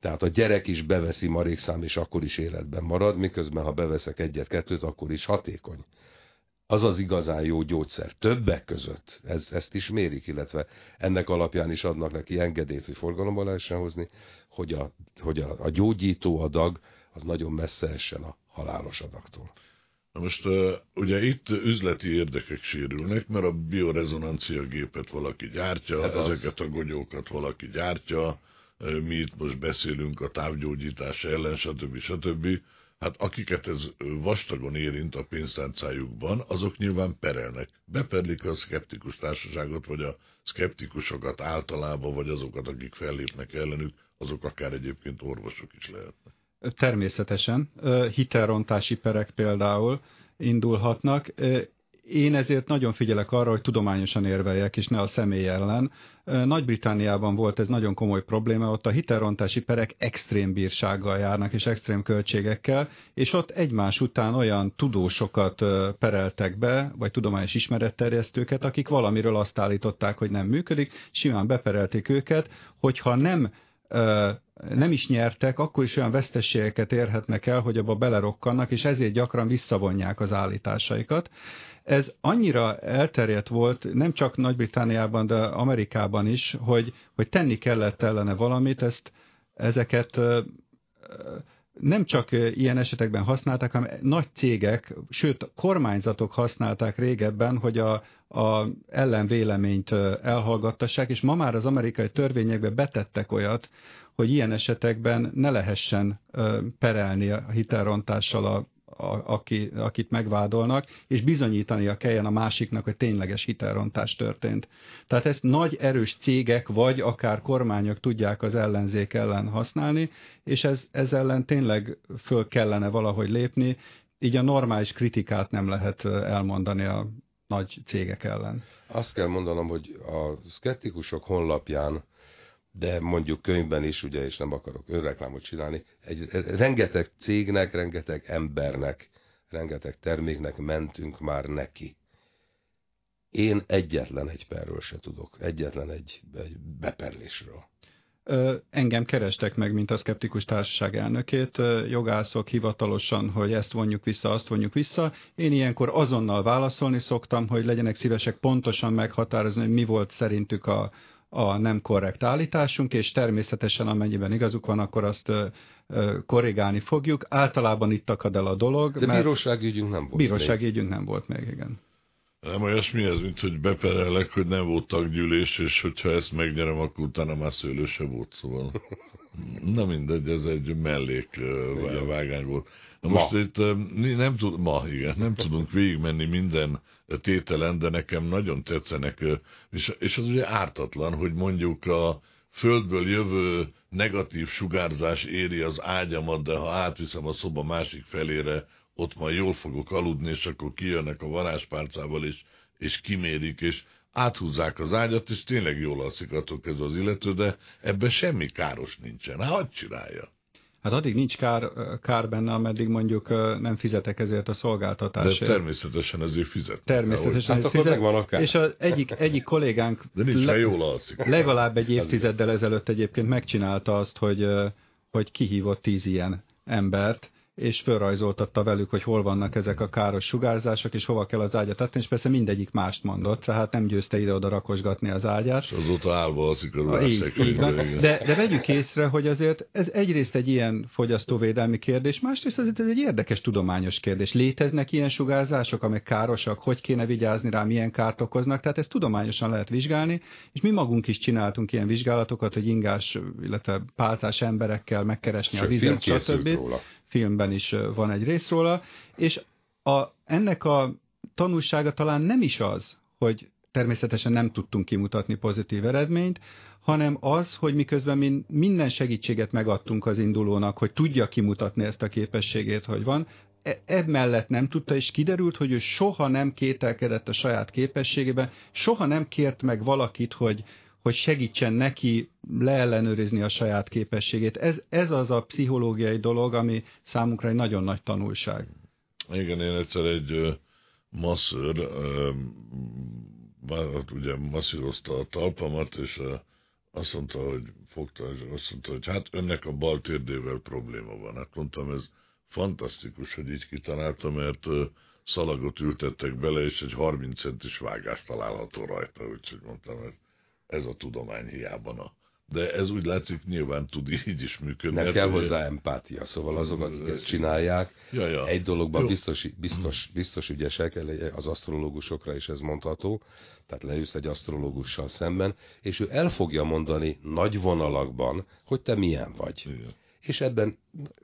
Speaker 2: Tehát a gyerek is beveszi marékszám, és akkor is életben marad, miközben ha beveszek egyet-kettőt, akkor is hatékony az az igazán jó gyógyszer. Többek között ez, ezt is mérik, illetve ennek alapján is adnak neki engedélyt, hogy forgalomba lehessen hozni, hogy a, hogy a, a gyógyító adag az nagyon messze essen a halálos adagtól.
Speaker 1: Na most ugye itt üzleti érdekek sérülnek, mert a biorezonancia gépet valaki gyártja, Ez ezeket az. a gogyókat valaki gyártja, mi itt most beszélünk a távgyógyítás ellen, stb. stb hát akiket ez vastagon érint a pénztárcájukban, azok nyilván perelnek. Beperlik a szkeptikus társaságot, vagy a szkeptikusokat általában, vagy azokat, akik fellépnek ellenük, azok akár egyébként orvosok is lehetnek.
Speaker 3: Természetesen. Hitelrontási perek például indulhatnak. Én ezért nagyon figyelek arra, hogy tudományosan érveljek, és ne a személy ellen. Nagy-Britániában volt ez nagyon komoly probléma, ott a hitelrontási perek extrém bírsággal járnak, és extrém költségekkel, és ott egymás után olyan tudósokat pereltek be, vagy tudományos ismeretterjesztőket, akik valamiről azt állították, hogy nem működik, simán beperelték őket, hogyha nem nem is nyertek, akkor is olyan vesztességeket érhetnek el, hogy abba belerokkannak, és ezért gyakran visszavonják az állításaikat. Ez annyira elterjedt volt, nem csak Nagy-Britániában, de Amerikában is, hogy, hogy tenni kellett ellene valamit, ezt, ezeket nem csak ilyen esetekben használták, hanem nagy cégek, sőt kormányzatok használták régebben, hogy a, a ellenvéleményt elhallgattassák, és ma már az amerikai törvényekbe betettek olyat, hogy ilyen esetekben ne lehessen perelni a hitelrontással a aki, akit megvádolnak, és bizonyítania kelljen a másiknak, hogy tényleges hitelrontás történt. Tehát ezt nagy erős cégek, vagy akár kormányok tudják az ellenzék ellen használni, és ez, ez ellen tényleg föl kellene valahogy lépni, így a normális kritikát nem lehet elmondani a nagy cégek ellen.
Speaker 2: Azt kell mondanom, hogy a szkeptikusok honlapján de mondjuk könyvben is, ugye, és nem akarok önreklámot csinálni, egy rengeteg cégnek, rengeteg embernek, rengeteg terméknek mentünk már neki. Én egyetlen egy perről se tudok, egyetlen egy, egy beperlésről.
Speaker 3: Engem kerestek meg, mint a Szkeptikus Társaság elnökét, jogászok hivatalosan, hogy ezt vonjuk vissza, azt vonjuk vissza. Én ilyenkor azonnal válaszolni szoktam, hogy legyenek szívesek pontosan meghatározni, hogy mi volt szerintük a, a nem korrekt állításunk, és természetesen amennyiben igazuk van, akkor azt korrigálni fogjuk. Általában itt akad el a dolog.
Speaker 2: De mert bírósági ügyünk nem volt
Speaker 3: Bírósági még. ügyünk nem volt még, igen.
Speaker 1: Nem olyasmi ez, mint hogy beperelek, hogy nem volt taggyűlés, és hogyha ezt megnyerem, akkor utána már szőlő se volt, szóval. [LAUGHS] Na mindegy, ez egy mellék vágány volt. Na most ma. itt nem tud, ma igen, nem tudunk végigmenni minden tételen, de nekem nagyon tetszenek, és, és az ugye ártatlan, hogy mondjuk a földből jövő negatív sugárzás éri az ágyamat, de ha átviszem a szoba másik felére, ott majd jól fogok aludni, és akkor kijönnek a varázspárcával, és, és kimérik, és áthúzzák az ágyat, és tényleg jól alszik attól kezdve az illető, de ebben semmi káros nincsen. Hát csinálja.
Speaker 3: Hát addig nincs kár, kár benne, ameddig mondjuk nem fizetek ezért a szolgáltatásért.
Speaker 1: De természetesen ezért fizet.
Speaker 3: Természetesen hát fizet. Van a kár. És az egyik, egyik kollégánk
Speaker 1: De nincs, le, jól alszik.
Speaker 3: legalább egy évtizeddel ezelőtt egyébként megcsinálta azt, hogy, hogy kihívott tíz ilyen embert, és fölrajzoltatta velük, hogy hol vannak ezek a káros sugárzások, és hova kell az ágyat tenni, és persze mindegyik mást mondott, tehát nem győzte ide-oda rakosgatni az ágyát. És
Speaker 1: azóta állva alszik a
Speaker 3: így, így van. De, de vegyük észre, hogy azért ez egyrészt egy ilyen fogyasztóvédelmi kérdés, másrészt azért ez egy érdekes tudományos kérdés. Léteznek ilyen sugárzások, amik károsak, hogy kéne vigyázni rá, milyen kárt okoznak, tehát ezt tudományosan lehet vizsgálni, és mi magunk is csináltunk ilyen vizsgálatokat, hogy ingás, illetve pálcás emberekkel megkeresni Sőt, a vizet, stb. Róla filmben is van egy rész róla, és a, ennek a tanulsága talán nem is az, hogy természetesen nem tudtunk kimutatni pozitív eredményt, hanem az, hogy miközben mi minden segítséget megadtunk az indulónak, hogy tudja kimutatni ezt a képességét, hogy van, e- mellett nem tudta, és kiderült, hogy ő soha nem kételkedett a saját képességében, soha nem kért meg valakit, hogy, hogy segítsen neki leellenőrizni a saját képességét. Ez, ez az a pszichológiai dolog, ami számunkra egy nagyon nagy tanulság.
Speaker 1: Igen, én egyszer egy masször, hát ugye masszírozta a talpamat, és azt mondta, hogy fogta, és azt mondta, hogy hát önnek a bal térdével probléma van. Hát mondtam, ez fantasztikus, hogy így kitalálta, mert szalagot ültettek bele, és egy 30 centis vágás található rajta, úgyhogy mondtam, hogy ez a tudomány hiába. Na. De ez úgy látszik, nyilván tud így is működni.
Speaker 2: Nem kell hozzá empátia, szóval azok, akik ezt csinálják, ja, ja. egy dologban biztos, biztos, biztos ügyesek, az asztrológusokra is ez mondható, tehát leülsz egy asztrológussal szemben, és ő el fogja mondani nagy vonalakban, hogy te milyen vagy. Igen és ebben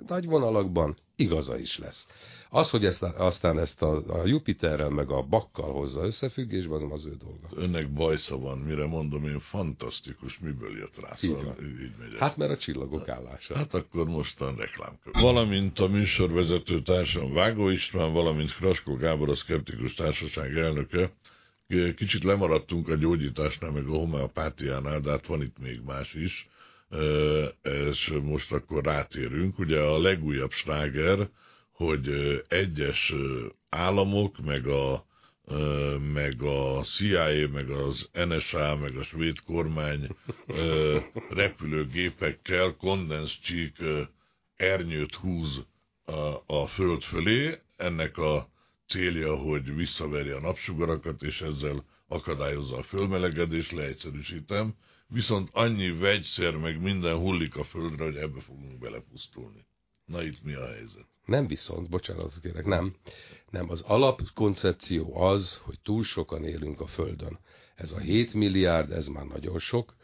Speaker 2: nagy vonalakban igaza is lesz. Az, hogy ezt, aztán ezt a, a Jupiterrel meg a bakkal hozza összefüggésbe, az az ő dolga.
Speaker 1: Önnek bajsza van, mire mondom én, fantasztikus, miből jött rá.
Speaker 2: Szóval így, így megy hát mert a csillagok állása.
Speaker 1: Hát akkor mostan reklám Valamint a műsorvezető társam Vágó István, valamint Kraskó Gábor, a Szkeptikus Társaság elnöke, Kicsit lemaradtunk a gyógyításnál, meg a homeopátiánál, de hát van itt még más is és most akkor rátérünk. Ugye a legújabb sláger, hogy egyes államok, meg a, meg a CIA, meg az NSA, meg a svéd kormány repülőgépekkel kondenscsík ernyőt húz a, a föld fölé. Ennek a célja, hogy visszaverje a napsugarakat, és ezzel akadályozza a fölmelegedést, leegyszerűsítem viszont annyi vegyszer meg minden hullik a földre, hogy ebbe fogunk belepusztulni. Na itt mi a helyzet?
Speaker 2: Nem viszont, bocsánat, kérek, nem. Nem, az alapkoncepció az, hogy túl sokan élünk a Földön. Ez a 7 milliárd, ez már nagyon sok,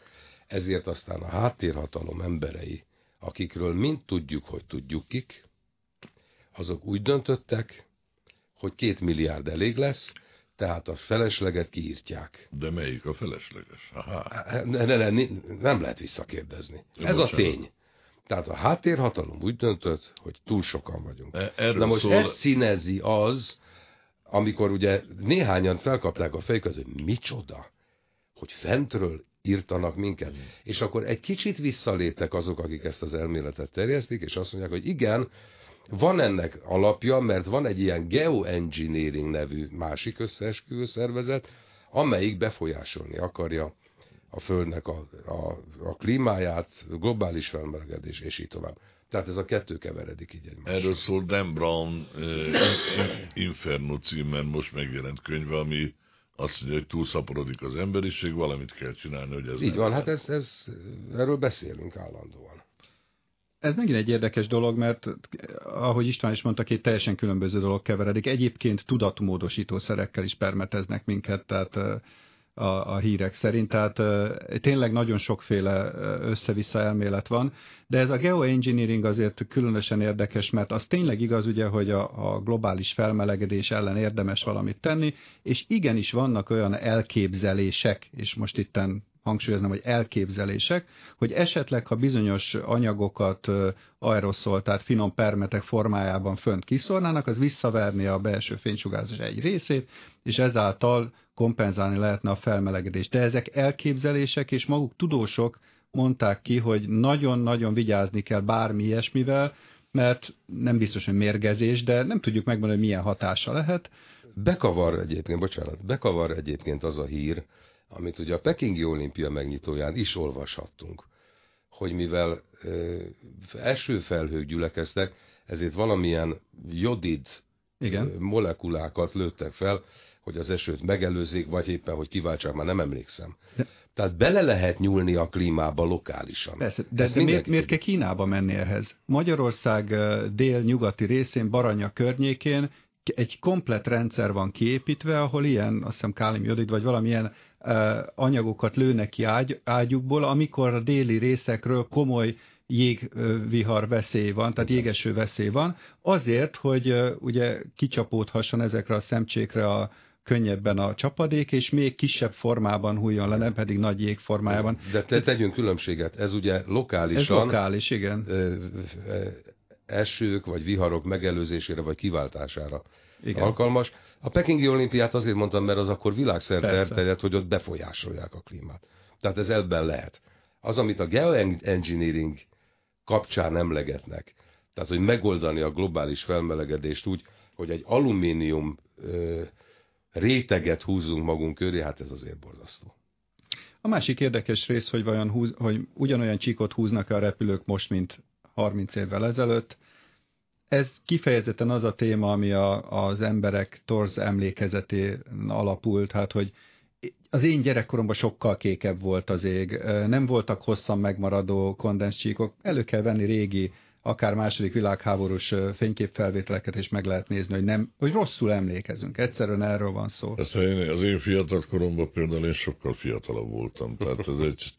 Speaker 2: ezért aztán a háttérhatalom emberei, akikről mind tudjuk, hogy tudjuk kik, azok úgy döntöttek, hogy két milliárd elég lesz, tehát a felesleget kiírtják.
Speaker 1: De melyik a felesleges? Aha.
Speaker 2: Ne, ne, ne, nem lehet visszakérdezni. Ez Bocsánat. a tény. Tehát a háttérhatalom úgy döntött, hogy túl sokan vagyunk. E, erről Na most szól... ezt színezi az, amikor ugye néhányan felkapták a fejüket, hogy micsoda, hogy fentről írtanak minket. Mm. És akkor egy kicsit visszaléptek azok, akik ezt az elméletet terjesztik, és azt mondják, hogy igen, van ennek alapja, mert van egy ilyen geoengineering nevű másik összeesküvő szervezet, amelyik befolyásolni akarja a Földnek a, a, a klímáját, globális felmelegedés, és így tovább. Tehát ez a kettő keveredik így egymással.
Speaker 1: Erről szól Dan Brown uh, Inferno címen most megjelent könyve, ami azt mondja, hogy túlszaporodik az emberiség, valamit kell csinálni, hogy ez...
Speaker 2: Így van, hát ez, ez, erről beszélünk állandóan.
Speaker 3: Ez megint egy érdekes dolog, mert ahogy István is mondta, két teljesen különböző dolog keveredik. Egyébként tudatmódosító szerekkel is permeteznek minket, tehát a, a hírek szerint, tehát tényleg nagyon sokféle össze-vissza elmélet van, de ez a geoengineering azért különösen érdekes, mert az tényleg igaz ugye, hogy a, a globális felmelegedés ellen érdemes valamit tenni, és igenis vannak olyan elképzelések, és most itten hangsúlyoznám, hogy elképzelések, hogy esetleg, ha bizonyos anyagokat aeroszol, tehát finom permetek formájában fönt kiszornának, az visszaverni a belső fénysugárzás egy részét, és ezáltal kompenzálni lehetne a felmelegedést. De ezek elképzelések, és maguk tudósok mondták ki, hogy nagyon-nagyon vigyázni kell bármi ilyesmivel, mert nem biztos, hogy mérgezés, de nem tudjuk megmondani, hogy milyen hatása lehet.
Speaker 2: Bekavar egyébként, bocsánat, bekavar egyébként az a hír, amit ugye a Pekingi olimpia megnyitóján is olvashattunk, hogy mivel ö, esőfelhők gyülekeztek, ezért valamilyen jodid Igen. molekulákat lőttek fel, hogy az esőt megelőzzék, vagy éppen, hogy kiváltsák, már nem emlékszem. De. Tehát bele lehet nyúlni a klímába lokálisan.
Speaker 3: Persze, de, de miért, miért kell Kínába menni ehhez? Magyarország dél-nyugati részén, Baranya környékén egy komplet rendszer van kiépítve, ahol ilyen, azt hiszem káliumjodid, vagy valamilyen anyagokat lőnek ki ágy, ágyukból, amikor a déli részekről komoly jégvihar veszély van, tehát jégeső veszély van, azért, hogy ugye kicsapódhasson ezekre a szemcsékre a könnyebben a csapadék, és még kisebb formában hújjon le, nem pedig nagy jég formájában.
Speaker 2: De te tegyünk különbséget, ez ugye lokálisan...
Speaker 3: Ez lokális, igen.
Speaker 2: Esők vagy viharok megelőzésére vagy kiváltására igen. alkalmas. A Pekingi olimpiát azért mondtam, mert az akkor világszerte elterjedt, hogy ott befolyásolják a klímát. Tehát ez ebben lehet. Az, amit a geoengineering kapcsán emlegetnek, tehát hogy megoldani a globális felmelegedést úgy, hogy egy alumínium ö, réteget húzunk magunk köré, hát ez azért borzasztó.
Speaker 3: A másik érdekes rész, hogy, vajon húz, hogy ugyanolyan csíkot húznak a repülők most, mint 30 évvel ezelőtt, ez kifejezetten az a téma, ami a, az emberek torz emlékezetén alapult, hát hogy az én gyerekkoromban sokkal kékebb volt az ég, nem voltak hosszan megmaradó kondenszcsíkok, elő kell venni régi akár második világháborús fényképfelvételeket is meg lehet nézni, hogy, nem, hogy rosszul emlékezünk. Egyszerűen erről van szó.
Speaker 1: Ez, én, az én fiatal koromban például én sokkal fiatalabb voltam, tehát ez egy,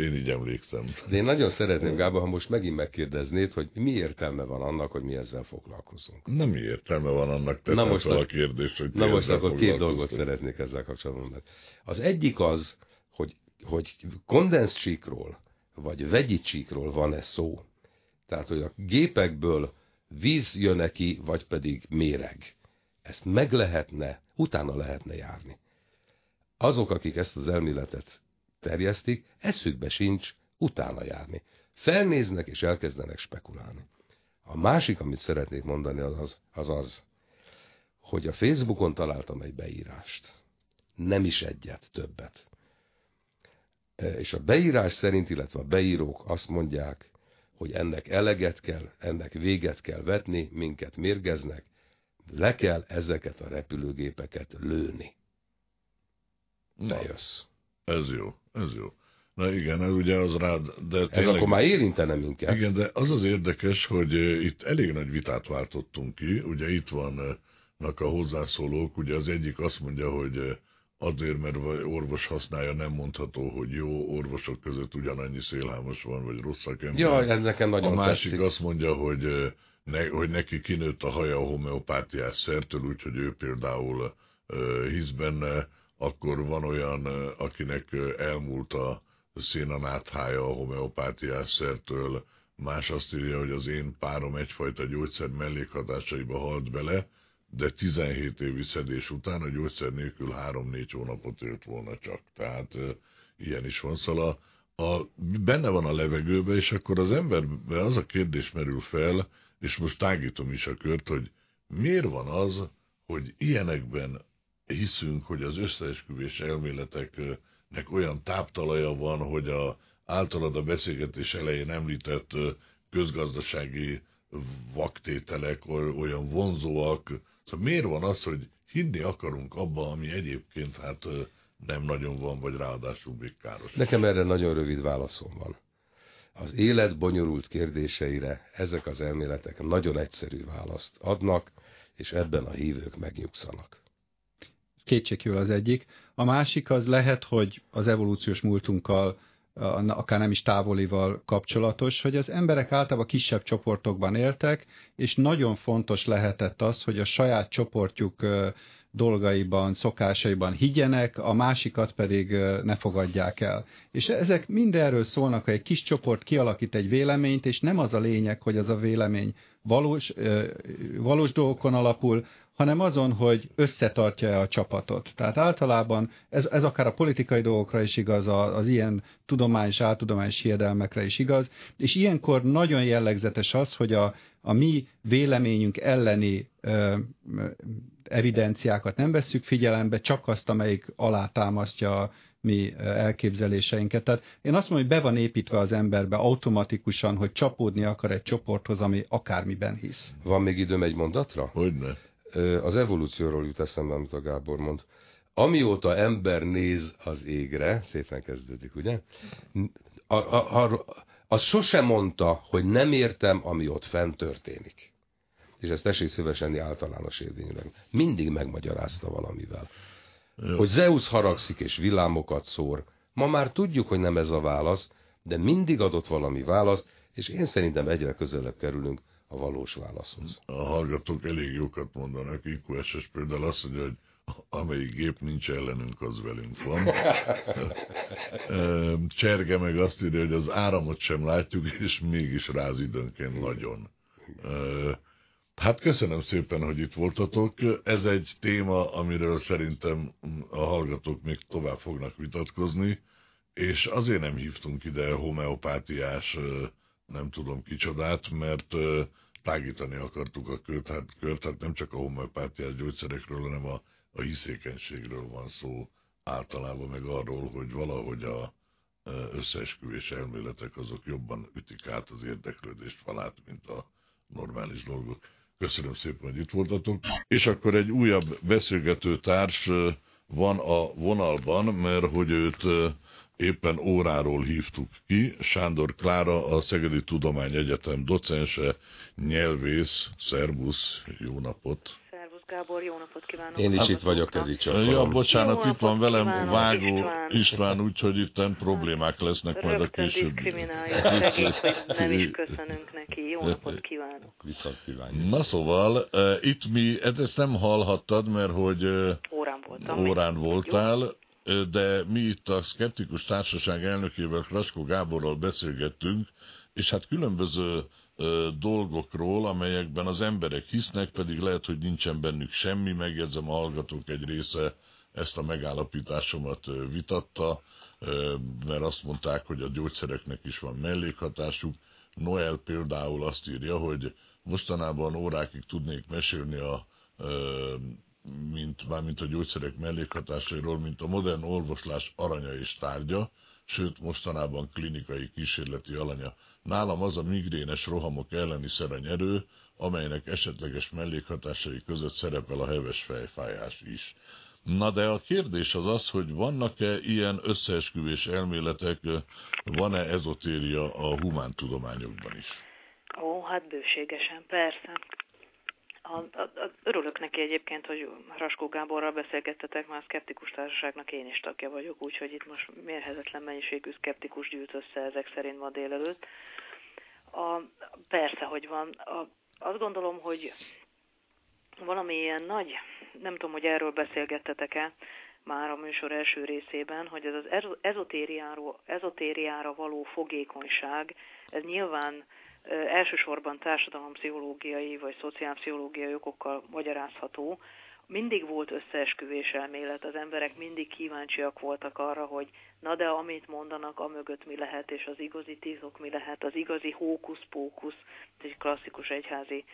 Speaker 1: én így emlékszem.
Speaker 2: De én nagyon szeretném, Gábor, ha most megint megkérdeznéd, hogy mi értelme van annak, hogy mi ezzel foglalkozunk.
Speaker 1: Nem mi értelme van annak, teszem na most fel a kérdést, hogy
Speaker 2: Na most akkor két dolgot szeretnék ezzel kapcsolatban. Az egyik az, hogy, hogy kondenszcsíkról, vagy vegyi csíkról van-e szó, tehát, hogy a gépekből víz jön neki, vagy pedig méreg. Ezt meg lehetne, utána lehetne járni. Azok, akik ezt az elméletet terjesztik, eszükbe sincs utána járni. Felnéznek és elkezdenek spekulálni. A másik, amit szeretnék mondani, az az, az, az hogy a Facebookon találtam egy beírást. Nem is egyet, többet. És a beírás szerint, illetve a beírók azt mondják, hogy ennek eleget kell, ennek véget kell vetni, minket mérgeznek, le kell ezeket a repülőgépeket lőni. Te jössz.
Speaker 1: Ez jó, ez jó. Na igen, ez ugye az rád, de tényleg,
Speaker 2: Ez akkor már érintene minket.
Speaker 1: Igen, de az az érdekes, hogy itt elég nagy vitát váltottunk ki, ugye itt vannak a hozzászólók, ugye az egyik azt mondja, hogy azért, mert orvos használja, nem mondható, hogy jó orvosok között ugyanannyi szélhámos van, vagy rosszak ember.
Speaker 2: Ja, ez nekem nagyon
Speaker 1: A másik
Speaker 2: tetszik.
Speaker 1: azt mondja, hogy ne, hogy neki kinőtt a haja a homeopátiás szertől, úgyhogy ő például hisz benne, akkor van olyan, akinek elmúlt a szénanáthája a homeopátiás szertől, más azt írja, hogy az én párom egyfajta gyógyszer mellékhatásaiba halt bele, de 17 évi szedés után a gyógyszer nélkül 3-4 hónapot élt volna csak. Tehát ilyen is van. Szóval a, a, benne van a levegőbe, és akkor az emberben az a kérdés merül fel, és most tágítom is a kört, hogy miért van az, hogy ilyenekben hiszünk, hogy az összeesküvés elméleteknek olyan táptalaja van, hogy a általad a beszélgetés elején említett közgazdasági vaktételek olyan vonzóak. Szóval miért van az, hogy hinni akarunk abba, ami egyébként hát nem nagyon van, vagy ráadásul még káros.
Speaker 2: Nekem erre nagyon rövid válaszom van. Az élet bonyolult kérdéseire ezek az elméletek nagyon egyszerű választ adnak, és ebben a hívők megnyugszanak.
Speaker 3: Kétségkívül az egyik. A másik az lehet, hogy az evolúciós múltunkkal akár nem is távolival kapcsolatos, hogy az emberek általában kisebb csoportokban éltek, és nagyon fontos lehetett az, hogy a saját csoportjuk dolgaiban, szokásaiban higgyenek, a másikat pedig ne fogadják el. És ezek mind erről szólnak, hogy egy kis csoport kialakít egy véleményt, és nem az a lényeg, hogy az a vélemény valós, valós dolgokon alapul, hanem azon, hogy összetartja-e a csapatot. Tehát általában ez, ez akár a politikai dolgokra is igaz, az ilyen tudományos, áltudományos hiedelmekre is igaz, és ilyenkor nagyon jellegzetes az, hogy a, a mi véleményünk elleni ö, evidenciákat nem vesszük figyelembe, csak azt, amelyik alátámasztja a mi elképzeléseinket. Tehát én azt mondom, hogy be van építve az emberbe automatikusan, hogy csapódni akar egy csoporthoz, ami akármiben hisz.
Speaker 2: Van még időm egy mondatra?
Speaker 1: Hogyne
Speaker 2: az evolúcióról jut eszembe, amit a Gábor mond. Amióta ember néz az égre, szépen kezdődik, ugye? A, a, a, az sose mondta, hogy nem értem, ami ott fent történik. És ezt tessék szívesen általános érvényűleg. Mindig megmagyarázta valamivel. Jó. Hogy Zeus haragszik és villámokat szór. Ma már tudjuk, hogy nem ez a válasz, de mindig adott valami válasz, és én szerintem egyre közelebb kerülünk a valós válaszhoz.
Speaker 1: A hallgatók elég jókat mondanak, IQSS például azt mondja, hogy amelyik gép nincs ellenünk, az velünk van. [LAUGHS] Cserge meg azt írja, hogy az áramot sem látjuk, és mégis ráz időnként nagyon. Hát köszönöm szépen, hogy itt voltatok. Ez egy téma, amiről szerintem a hallgatók még tovább fognak vitatkozni, és azért nem hívtunk ide homeopátiás nem tudom kicsodát, mert tágítani akartuk a kört, hát, kört, hát nem csak a homeopátiás gyógyszerekről, hanem a, a hiszékenységről van szó általában, meg arról, hogy valahogy a összeesküvés elméletek azok jobban ütik át az érdeklődést falát, mint a normális dolgok. Köszönöm szépen, hogy itt voltatok. És akkor egy újabb beszélgető társ van a vonalban, mert hogy őt éppen óráról hívtuk ki. Sándor Klára, a Szegedi Tudományegyetem docense, nyelvész, szervusz, jó napot!
Speaker 4: Gábor, jó napot kívánok!
Speaker 2: Én is itt vagyok, ez így csak
Speaker 1: Ja, bocsánat, jó itt van velem kívánok, Vágó István, István úgyhogy itt problémák lesznek majd a később.
Speaker 4: Rögtön hogy nem is köszönünk neki. Jó [LAUGHS] napot kívánok!
Speaker 2: Viszont kívánjuk!
Speaker 1: Na szóval, uh, itt mi, ezt nem hallhattad, mert hogy uh,
Speaker 4: órán voltam.
Speaker 1: Órán voltál, de mi itt a Skeptikus Társaság elnökével, Kraskó Gáborral beszélgettünk, és hát különböző dolgokról, amelyekben az emberek hisznek, pedig lehet, hogy nincsen bennük semmi, megjegyzem a hallgatók egy része ezt a megállapításomat vitatta, mert azt mondták, hogy a gyógyszereknek is van mellékhatásuk. Noel például azt írja, hogy mostanában órákig tudnék mesélni a mint, mármint a gyógyszerek mellékhatásairól, mint a modern orvoslás aranya és tárgya, sőt mostanában klinikai kísérleti alanya. Nálam az a migrénes rohamok elleni szerenyerő, amelynek esetleges mellékhatásai között szerepel a heves fejfájás is. Na de a kérdés az az, hogy vannak-e ilyen összeesküvés elméletek, van-e ezotéria a humántudományokban is?
Speaker 4: Ó, hát bőségesen, persze. A, a, a, örülök neki egyébként, hogy Raskó Gáborral beszélgettetek, már a szkeptikus társaságnak én is tagja vagyok, úgyhogy itt most mérhetetlen mennyiségű szkeptikus gyűlt össze ezek szerint ma délelőtt. A, persze, hogy van. A, azt gondolom, hogy valami ilyen nagy, nem tudom, hogy erről beszélgettetek-e már a műsor első részében, hogy ez az ezotériára, ezotériára való fogékonyság, ez nyilván elsősorban társadalompszichológiai vagy szociálpszichológiai okokkal magyarázható, mindig volt összeesküvés elmélet, az emberek mindig kíváncsiak voltak arra, hogy na de amit mondanak, a mögött mi lehet, és az igazi titok mi lehet, az igazi hókusz-pókusz, egy klasszikus egyházi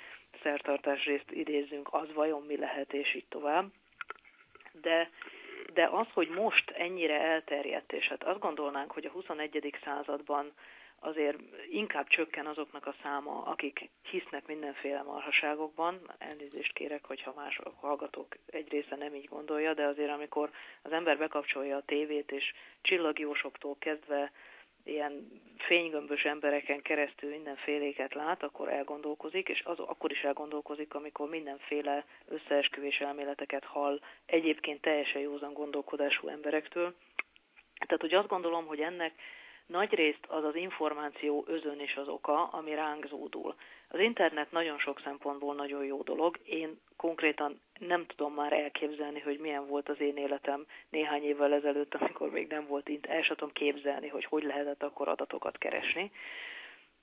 Speaker 4: szertartás részt idézzünk, az vajon mi lehet, és így tovább. De, de az, hogy most ennyire elterjedt, és hát azt gondolnánk, hogy a 21. században azért inkább csökken azoknak a száma, akik hisznek mindenféle marhaságokban. Elnézést kérek, hogyha más hallgatók egy része nem így gondolja, de azért amikor az ember bekapcsolja a tévét, és csillagjósoktól kezdve ilyen fénygömbös embereken keresztül mindenféléket lát, akkor elgondolkozik, és az, akkor is elgondolkozik, amikor mindenféle összeesküvés elméleteket hall egyébként teljesen józan gondolkodású emberektől. Tehát, hogy azt gondolom, hogy ennek nagy részt az az információ özön és az oka, ami ránk zúdul. Az internet nagyon sok szempontból nagyon jó dolog. Én konkrétan nem tudom már elképzelni, hogy milyen volt az én életem néhány évvel ezelőtt, amikor még nem volt internet. El sem tudom képzelni, hogy hogy lehetett akkor adatokat keresni.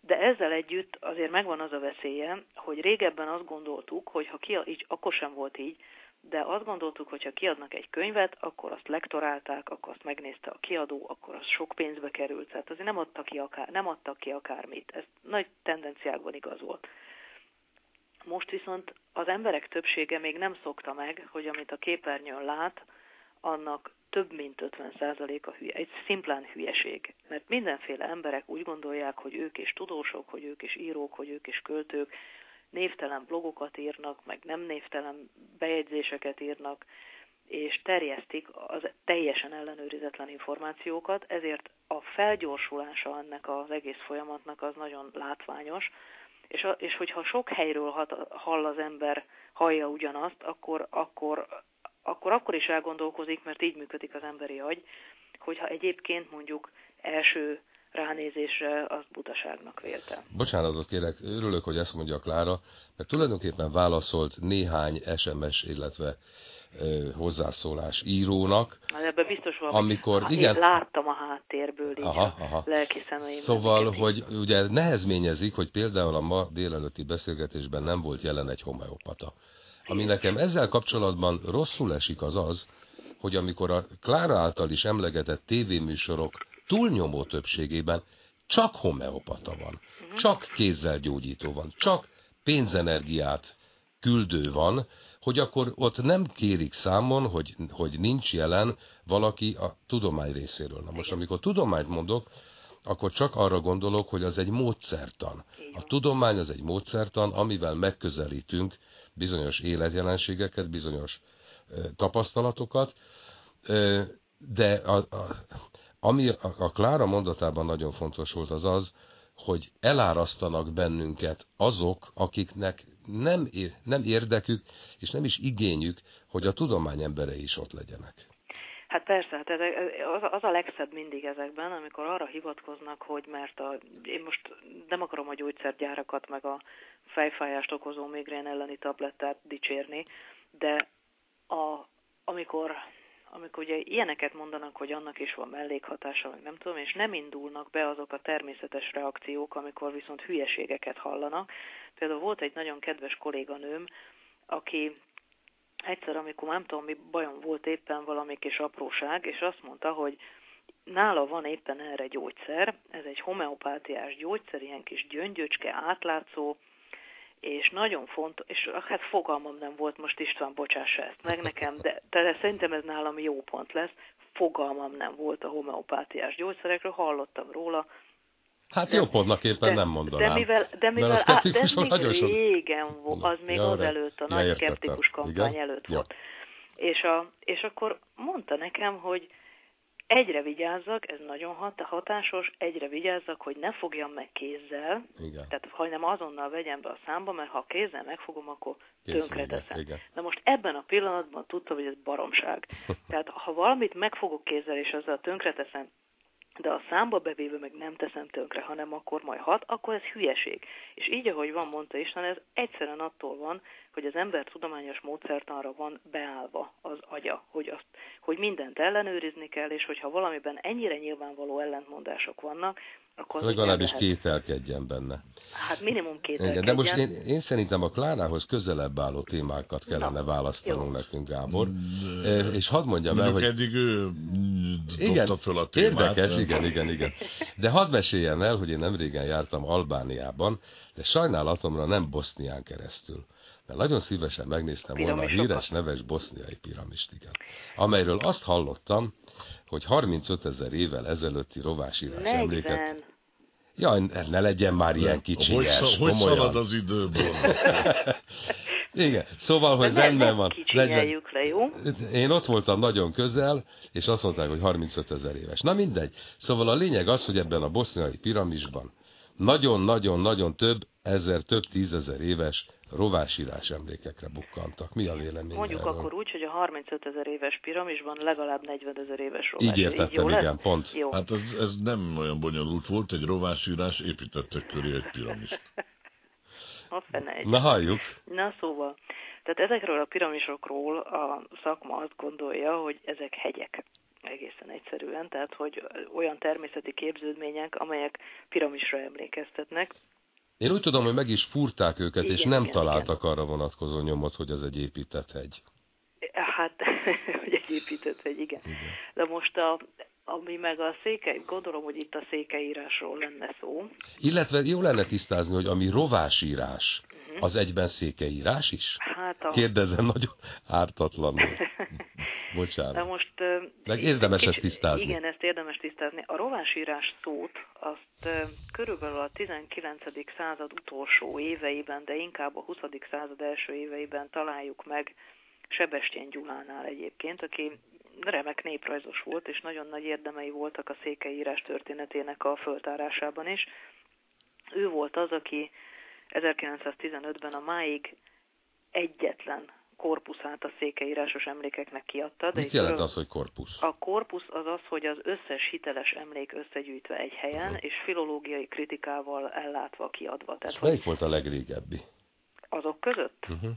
Speaker 4: De ezzel együtt azért megvan az a veszélye, hogy régebben azt gondoltuk, hogy ha ki, így, akkor sem volt így, de azt gondoltuk, hogy ha kiadnak egy könyvet, akkor azt lektorálták, akkor azt megnézte a kiadó, akkor az sok pénzbe került, tehát azért nem adtak ki, akár, nem adtak ki akármit. Ez nagy tendenciákban igaz volt. Most viszont az emberek többsége még nem szokta meg, hogy amit a képernyőn lát, annak több mint 50% a hülye. Egy szimplán hülyeség. Mert mindenféle emberek úgy gondolják, hogy ők is tudósok, hogy ők is írók, hogy ők is költők, névtelen blogokat írnak, meg nem névtelen bejegyzéseket írnak, és terjesztik az teljesen ellenőrizetlen információkat, ezért a felgyorsulása ennek az egész folyamatnak az nagyon látványos, és, a, és hogyha sok helyről hat, hall az ember, hallja ugyanazt, akkor, akkor, akkor akkor is elgondolkozik, mert így működik az emberi agy, hogyha egyébként mondjuk első ránézésre azt butaságnak vélte.
Speaker 2: Bocsánatot kérek, örülök, hogy ezt mondja Klára, mert tulajdonképpen válaszolt néhány SMS, illetve ö, hozzászólás írónak.
Speaker 4: Hát ebben biztos van,
Speaker 2: amikor,
Speaker 4: hát
Speaker 2: igen,
Speaker 4: én láttam a háttérből így aha, aha. lelki szemeim.
Speaker 2: Szóval, hogy így. ugye nehezményezik, hogy például a ma délelőtti beszélgetésben nem volt jelen egy homeopata. Ami nekem ezzel kapcsolatban rosszul esik az az, hogy amikor a Klára által is emlegetett tévéműsorok túlnyomó többségében csak homeopata van, csak kézzel gyógyító van, csak pénzenergiát küldő van, hogy akkor ott nem kérik számon, hogy, hogy nincs jelen valaki a tudomány részéről. Na most, amikor tudományt mondok, akkor csak arra gondolok, hogy az egy módszertan. A tudomány az egy módszertan, amivel megközelítünk bizonyos életjelenségeket, bizonyos tapasztalatokat, de a, a, ami a, Klára mondatában nagyon fontos volt az az, hogy elárasztanak bennünket azok, akiknek nem, nem érdekük, és nem is igényük, hogy a tudomány emberei is ott legyenek.
Speaker 4: Hát persze, hát ez, az, az a legszebb mindig ezekben, amikor arra hivatkoznak, hogy mert a, én most nem akarom a gyógyszergyárakat, meg a fejfájást okozó migrén elleni tablettát dicsérni, de a, amikor amikor ugye ilyeneket mondanak, hogy annak is van mellékhatása, meg nem tudom, és nem indulnak be azok a természetes reakciók, amikor viszont hülyeségeket hallanak. Például volt egy nagyon kedves kolléganőm, aki egyszer, amikor nem tudom, mi bajom volt éppen valami kis apróság, és azt mondta, hogy nála van éppen erre gyógyszer, ez egy homeopátiás gyógyszer, ilyen kis gyöngyöcske, átlátszó, és nagyon fontos, és hát fogalmam nem volt, most István, bocsássa ezt meg nekem, de, de szerintem ez nálam jó pont lesz, fogalmam nem volt a homeopátiás gyógyszerekről, hallottam róla,
Speaker 2: Hát jó pontnak éppen nem mondanám.
Speaker 4: De mivel, de mivel
Speaker 2: Mert
Speaker 4: a á, de nagyon sok... régen volt, az még ja, az előtt, a ja, nagy szkeptikus kampány Igen? előtt ja. volt. És, a, és akkor mondta nekem, hogy egyre vigyázzak, ez nagyon hat, hatásos, egyre vigyázzak, hogy ne fogjam meg kézzel, igen. tehát hanem azonnal vegyem be a számba, mert ha kézzel megfogom, akkor tönkreteszem. Na most ebben a pillanatban tudtam, hogy ez baromság. [LAUGHS] tehát ha valamit megfogok kézzel, és azzal tönkreteszem, de a számba bevéve meg nem teszem tönkre, hanem akkor majd hat, akkor ez hülyeség. És így, ahogy van, mondta Isten, ez egyszerűen attól van, hogy az ember tudományos módszertanra van beállva az agya, hogy, azt, hogy mindent ellenőrizni kell, és hogyha valamiben ennyire nyilvánvaló ellentmondások vannak, akkor...
Speaker 2: Legalábbis lehet... kételkedjen benne.
Speaker 4: Hát minimum kételkedjen.
Speaker 2: De most én, én szerintem a Klárához közelebb álló témákat kellene Na, választanunk jó. nekünk, Gábor. De, és hadd mondjam el, hogy...
Speaker 1: eddig ő
Speaker 2: igen,
Speaker 1: föl a
Speaker 2: témát. Érdekes, igen, igen, igen. De hadd meséljem el, hogy én nem régen jártam Albániában, de sajnálatomra nem Bosznián keresztül mert nagyon szívesen megnéztem volna a híres neves boszniai piramist, igen. Amelyről azt hallottam, hogy 35 ezer évvel ezelőtti rovásírás emléket... Jaj, ne legyen már ilyen kicsinyes,
Speaker 1: hogy, hogy szalad az időből? [LAUGHS]
Speaker 2: Igen, szóval, hogy rendben van.
Speaker 4: Legyen... le, jó?
Speaker 2: Én ott voltam nagyon közel, és azt mondták, hogy 35 ezer éves. Na mindegy. Szóval a lényeg az, hogy ebben a boszniai piramisban nagyon-nagyon-nagyon több ezer, több tízezer éves rovásírás emlékekre bukkantak. Mi a vélemény
Speaker 4: Mondjuk
Speaker 2: erről?
Speaker 4: akkor úgy, hogy a 35 ezer éves piramisban legalább 40 ezer éves rovás.
Speaker 2: Így értettem, Így igen, pont.
Speaker 1: Jó. Hát ez, ez nem olyan bonyolult volt, egy rovásírás, építettek köré egy piramist. [LAUGHS]
Speaker 2: Na halljuk.
Speaker 4: Na szóval, tehát ezekről a piramisokról a szakma azt gondolja, hogy ezek hegyek egészen egyszerűen, tehát hogy olyan természeti képződmények, amelyek piramisra emlékeztetnek,
Speaker 2: én úgy tudom, hogy meg is fúrták őket, igen, és nem igen, találtak igen. arra vonatkozó nyomot, hogy az egy épített hegy.
Speaker 4: Hát, [LAUGHS] hogy egy épített hegy, igen. igen. De most a, ami meg a székely, gondolom, hogy itt a székelyírásról lenne szó.
Speaker 2: Illetve jó lenne tisztázni, hogy ami rovásírás, uh-huh. az egyben székelyírás is?
Speaker 4: Hát a...
Speaker 2: Kérdezem nagyon ártatlanul. [LAUGHS] Bocsánat. De
Speaker 4: most...
Speaker 2: De érdemes kicsi, ezt tisztázni.
Speaker 4: Igen, ezt érdemes tisztázni. A rovásírás szót azt körülbelül a 19. század utolsó éveiben, de inkább a 20. század első éveiben találjuk meg Sebestyén Gyulánál egyébként, aki remek néprajzos volt, és nagyon nagy érdemei voltak a székelyírás történetének a föltárásában is. Ő volt az, aki 1915-ben a máig egyetlen korpuszát a székeírásos emlékeknek kiadta.
Speaker 2: De Mit jelent az, hogy korpusz?
Speaker 4: A korpusz az az, hogy az összes hiteles emlék összegyűjtve egy helyen, uh-huh. és filológiai kritikával ellátva kiadva.
Speaker 2: Tehát, melyik volt a legrégebbi?
Speaker 4: Azok között? Uh-huh.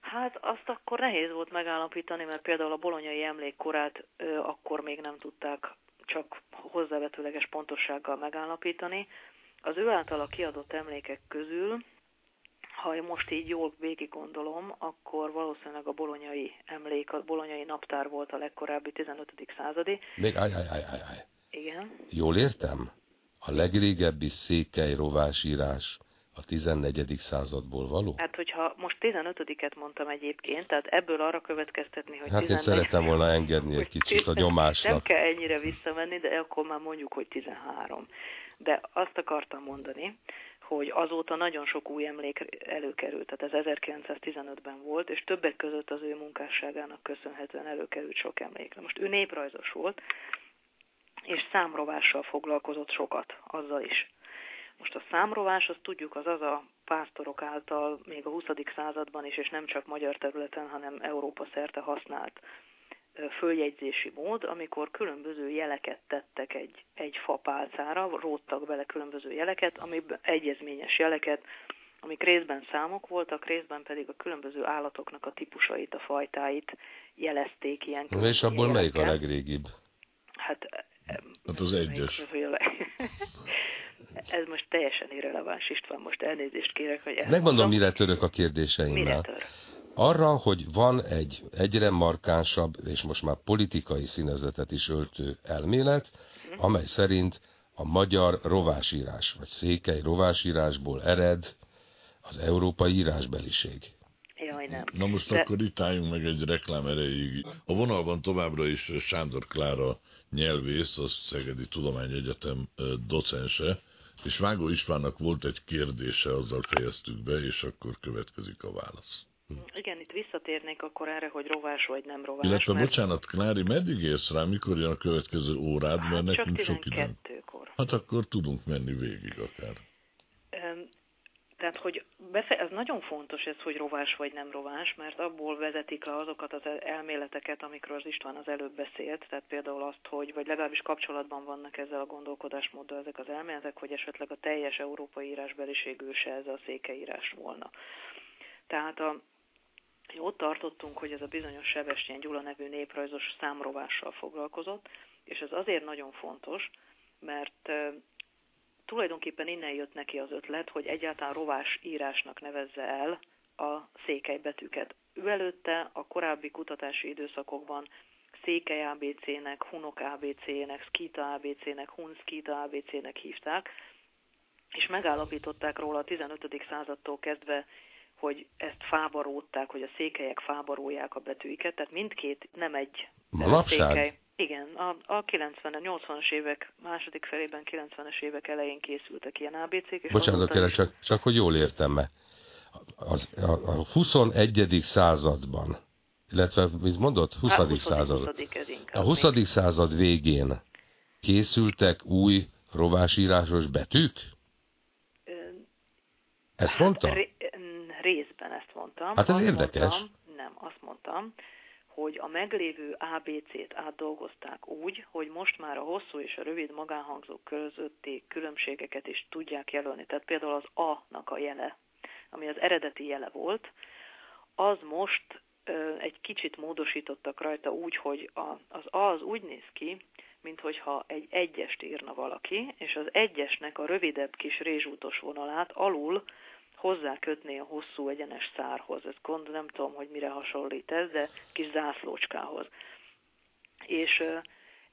Speaker 4: Hát azt akkor nehéz volt megállapítani, mert például a bolonyai emlékkorát ö, akkor még nem tudták csak hozzávetőleges pontossággal megállapítani. Az ő általa kiadott emlékek közül ha én most így jól végig gondolom, akkor valószínűleg a bolonyai emlék, a bolonyai naptár volt a legkorábbi 15. századi.
Speaker 2: Még aj, aj, aj, aj, aj.
Speaker 4: Igen.
Speaker 2: Jól értem? A legrégebbi székely rovásírás a 14. századból való?
Speaker 4: Hát, hogyha most 15-et mondtam egyébként, tehát ebből arra következtetni, hogy
Speaker 2: Hát 14... én szerettem volna engedni egy kicsit a [LAUGHS] nyomásnak.
Speaker 4: Nem kell ennyire visszamenni, de akkor már mondjuk, hogy 13. De azt akartam mondani, hogy azóta nagyon sok új emlék előkerült, tehát ez 1915-ben volt, és többek között az ő munkásságának köszönhetően előkerült sok emlékre. Most ő néprajzos volt, és számrovással foglalkozott sokat, azzal is. Most a számrovás, azt tudjuk, az az a pásztorok által még a 20. században is, és nem csak magyar területen, hanem Európa szerte használt följegyzési mód, amikor különböző jeleket tettek egy, egy fapálcára, róttak bele különböző jeleket, amiben egyezményes jeleket, amik részben számok voltak, részben pedig a különböző állatoknak a típusait, a fajtáit jelezték ilyen
Speaker 2: És abból jelekkel. melyik a legrégibb?
Speaker 4: Hát,
Speaker 1: hát az egyes. [LAUGHS]
Speaker 4: Ez most teljesen irreleváns, István, most elnézést kérek, hogy elmondom.
Speaker 2: Megmondom, mire török a kérdéseimmel.
Speaker 4: Mire tör?
Speaker 2: Arra, hogy van egy egyre markánsabb és most már politikai színezetet is öltő elmélet, amely szerint a magyar rovásírás, vagy székely rovásírásból ered az európai írásbeliség.
Speaker 4: Jaj, nem.
Speaker 1: Na most De... akkor itt álljunk meg egy reklám erejéig. A vonalban továbbra is Sándor Klára nyelvész, a Szegedi Tudományegyetem docense, és Vágó Istvánnak volt egy kérdése, azzal fejeztük be, és akkor következik a válasz.
Speaker 4: Igen, itt visszatérnék akkor erre, hogy rovás vagy nem rovás.
Speaker 1: Illetve, mert... bocsánat, Klári, meddig érsz rá, mikor jön a következő órád, mert hát nekünk sok időnk. Hát akkor tudunk menni végig akár.
Speaker 4: Tehát, hogy befe- ez nagyon fontos ez, hogy rovás vagy nem rovás, mert abból vezetik le azokat az elméleteket, amikről az István az előbb beszélt, tehát például azt, hogy, vagy legalábbis kapcsolatban vannak ezzel a gondolkodásmóddal ezek az elméletek, hogy esetleg a teljes európai írásbeliség őse ez a székeírás volna. Tehát a, ott tartottunk, hogy ez a bizonyos Sebestyén Gyula nevű néprajzos számrovással foglalkozott, és ez azért nagyon fontos, mert tulajdonképpen innen jött neki az ötlet, hogy egyáltalán rovás írásnak nevezze el a székely betűket. Ő előtte a korábbi kutatási időszakokban székely ABC-nek, hunok ABC-nek, skita ABC-nek, hun skita ABC-nek hívták, és megállapították róla a 15. századtól kezdve, hogy ezt fábaródták, hogy a székelyek fábarolják a betűiket, tehát mindkét nem egy
Speaker 2: Manapság? székely.
Speaker 4: Igen, a, a 90 80-as évek második felében, 90-es évek elején készültek ilyen ABC-k. És
Speaker 2: Bocsánat, kérlek, csak, csak hogy jól értem me az, a, a 21. században, illetve, mit mondott? 20. Hát, 20. század. 20. a 20. Még. század végén készültek új rovásírásos betűk? Ezt hát, mondta?
Speaker 4: Részben ezt mondtam.
Speaker 2: Hát ez azt érdekes.
Speaker 4: Mondtam, nem, azt mondtam, hogy a meglévő ABC-t átdolgozták úgy, hogy most már a hosszú és a rövid magánhangzók közötti különbségeket is tudják jelölni. Tehát például az A-nak a jele, ami az eredeti jele volt, az most ö, egy kicsit módosítottak rajta úgy, hogy a, az A az úgy néz ki, mint hogyha egy egyest írna valaki, és az egyesnek a rövidebb kis rézsútos vonalát alul hozzá kötné a hosszú egyenes szárhoz. Ez gond, nem tudom, hogy mire hasonlít ez, de kis zászlócskához. És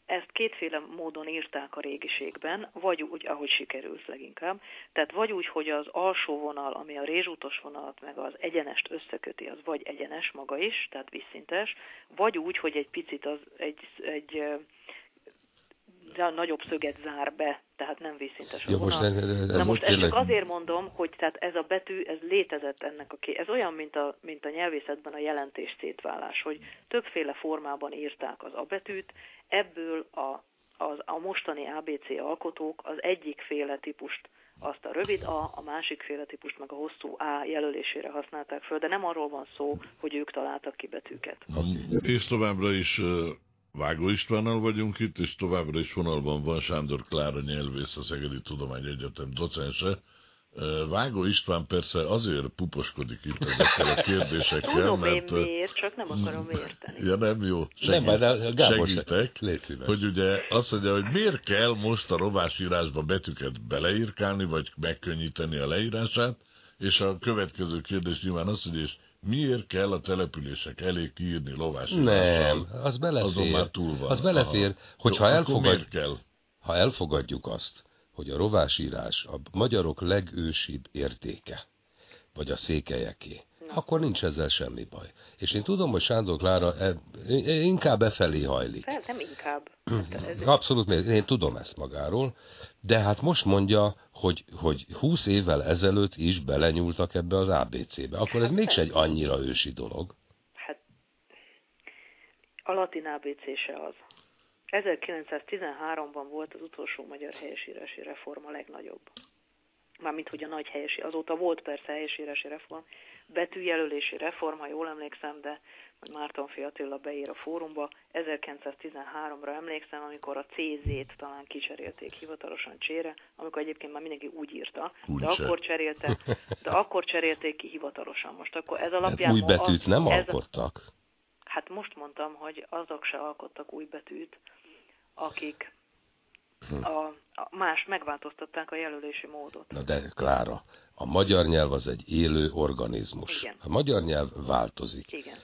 Speaker 4: ezt kétféle módon írták a régiségben, vagy úgy, ahogy sikerült leginkább. Tehát vagy úgy, hogy az alsó vonal, ami a rézsútos vonalat, meg az egyenest összeköti, az vagy egyenes maga is, tehát visszintes, vagy úgy, hogy egy picit az egy, egy nagyobb szöget zár be, tehát nem vízszintes a ja,
Speaker 2: most ez, ez
Speaker 4: Na most ezt csak azért mondom, hogy tehát ez a betű, ez létezett ennek a ké... Ez olyan, mint a, mint a nyelvészetben a jelentés szétválás, hogy többféle formában írták az a betűt, ebből a, az, a mostani ABC alkotók az egyik féle típust azt a rövid A, a másik féle típust meg a hosszú A jelölésére használták föl, de nem arról van szó, hogy ők találtak ki betűket.
Speaker 1: És továbbra is Vágó Istvánnal vagyunk itt, és továbbra is vonalban van Sándor Klára nyelvész, a Szegedi Tudományegyetem docense. Vágó István persze azért puposkodik itt ezekkel a [LAUGHS] kérdésekkel,
Speaker 4: Tudom mert... én miért, csak nem akarom érteni.
Speaker 1: Ja, nem jó. Segít, nem, de Gábor segítek, hogy ugye azt mondja, hogy miért kell most a rovásírásba betűket beleírkálni, vagy megkönnyíteni a leírását, és a következő kérdés nyilván az, hogy és Miért kell a települések elé kiírni lovás?
Speaker 2: Nem, az belefér. Azon
Speaker 1: már túl van.
Speaker 2: Az belefér, Aha. hogyha elfogad... kell? ha elfogadjuk azt, hogy a rovásírás a magyarok legősibb értéke, vagy a székelyeké, akkor nincs ezzel semmi baj. És én tudom, hogy Sándor Klára e, e, inkább e felé hajlik.
Speaker 4: Nem, nem inkább.
Speaker 2: Hát Abszolút, én tudom ezt magáról, de hát most mondja, hogy, hogy 20 évvel ezelőtt is belenyúltak ebbe az ABC-be. Akkor ez hát mégse egy annyira ősi dolog.
Speaker 4: Hát a latin ABC se az. 1913-ban volt az utolsó magyar helyesírási reform a legnagyobb. Mármint, hogy a nagy helyesi, azóta volt persze helyesírási reform, betűjelölési reform, ha jól emlékszem, de hogy Márton Attila beír a fórumba. 1913-ra emlékszem, amikor a CZ-t talán kicserélték hivatalosan csére, amikor egyébként már mindenki úgy írta, úgy de akkor cserélte, de akkor cserélték ki hivatalosan. Most akkor ez alapján...
Speaker 2: új betűt az, nem ez, alkottak?
Speaker 4: Hát most mondtam, hogy azok se alkottak új betűt, akik a, a más megváltoztatták a jelölési módot.
Speaker 2: Na de Klára, a magyar nyelv az egy élő organizmus.
Speaker 4: Igen.
Speaker 2: A magyar nyelv változik.
Speaker 4: Igen.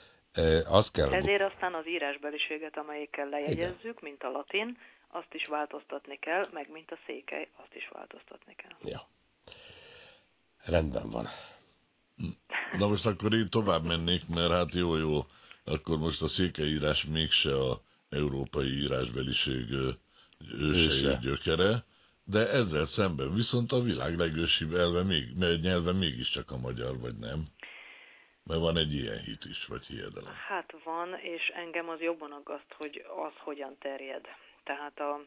Speaker 2: Az kell...
Speaker 4: Ezért aztán az írásbeliséget, amelyikkel lejegyezzük, Igen. mint a latin, azt is változtatni kell, meg mint a székely, azt is változtatni kell.
Speaker 2: Ja. Rendben van. [LAUGHS]
Speaker 1: Na most akkor én tovább mennék, mert hát jó-jó, akkor most a székelyírás mégse a európai írásbeliség ősei gyökere, de ezzel szemben viszont a világ legősibb elve még, nyelve mégiscsak a magyar, vagy nem? Mert van egy ilyen hit is, vagy hiedelem.
Speaker 4: Hát van, és engem az jobban aggaszt, hogy az hogyan terjed. Tehát a,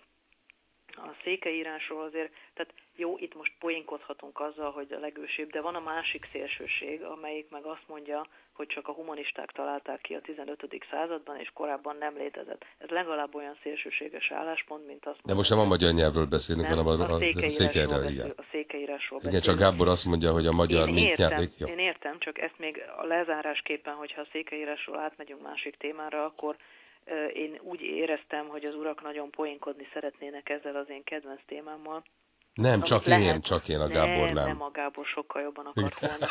Speaker 4: a székeírásról azért, tehát jó, itt most poénkodhatunk azzal, hogy a legősibb, de van a másik szélsőség, amelyik meg azt mondja, hogy csak a humanisták találták ki a 15. században, és korábban nem létezett. Ez legalább olyan szélsőséges álláspont, mint azt
Speaker 2: De most nem a magyar nyelvről beszélünk, hanem a, a,
Speaker 4: székeírásról, beszél, a székeírásról
Speaker 2: Igen, csak Gábor azt mondja, hogy a magyar
Speaker 4: én értem.
Speaker 2: Jó.
Speaker 4: Én értem, csak ezt még a lezárásképpen, hogyha a székeírásról átmegyünk másik témára, akkor én úgy éreztem, hogy az urak nagyon poénkodni szeretnének ezzel az én kedvenc témámmal.
Speaker 2: Nem, csak lehet, én, csak én, a Gábor nem.
Speaker 4: Nem, nem a Gábor sokkal jobban akart volna.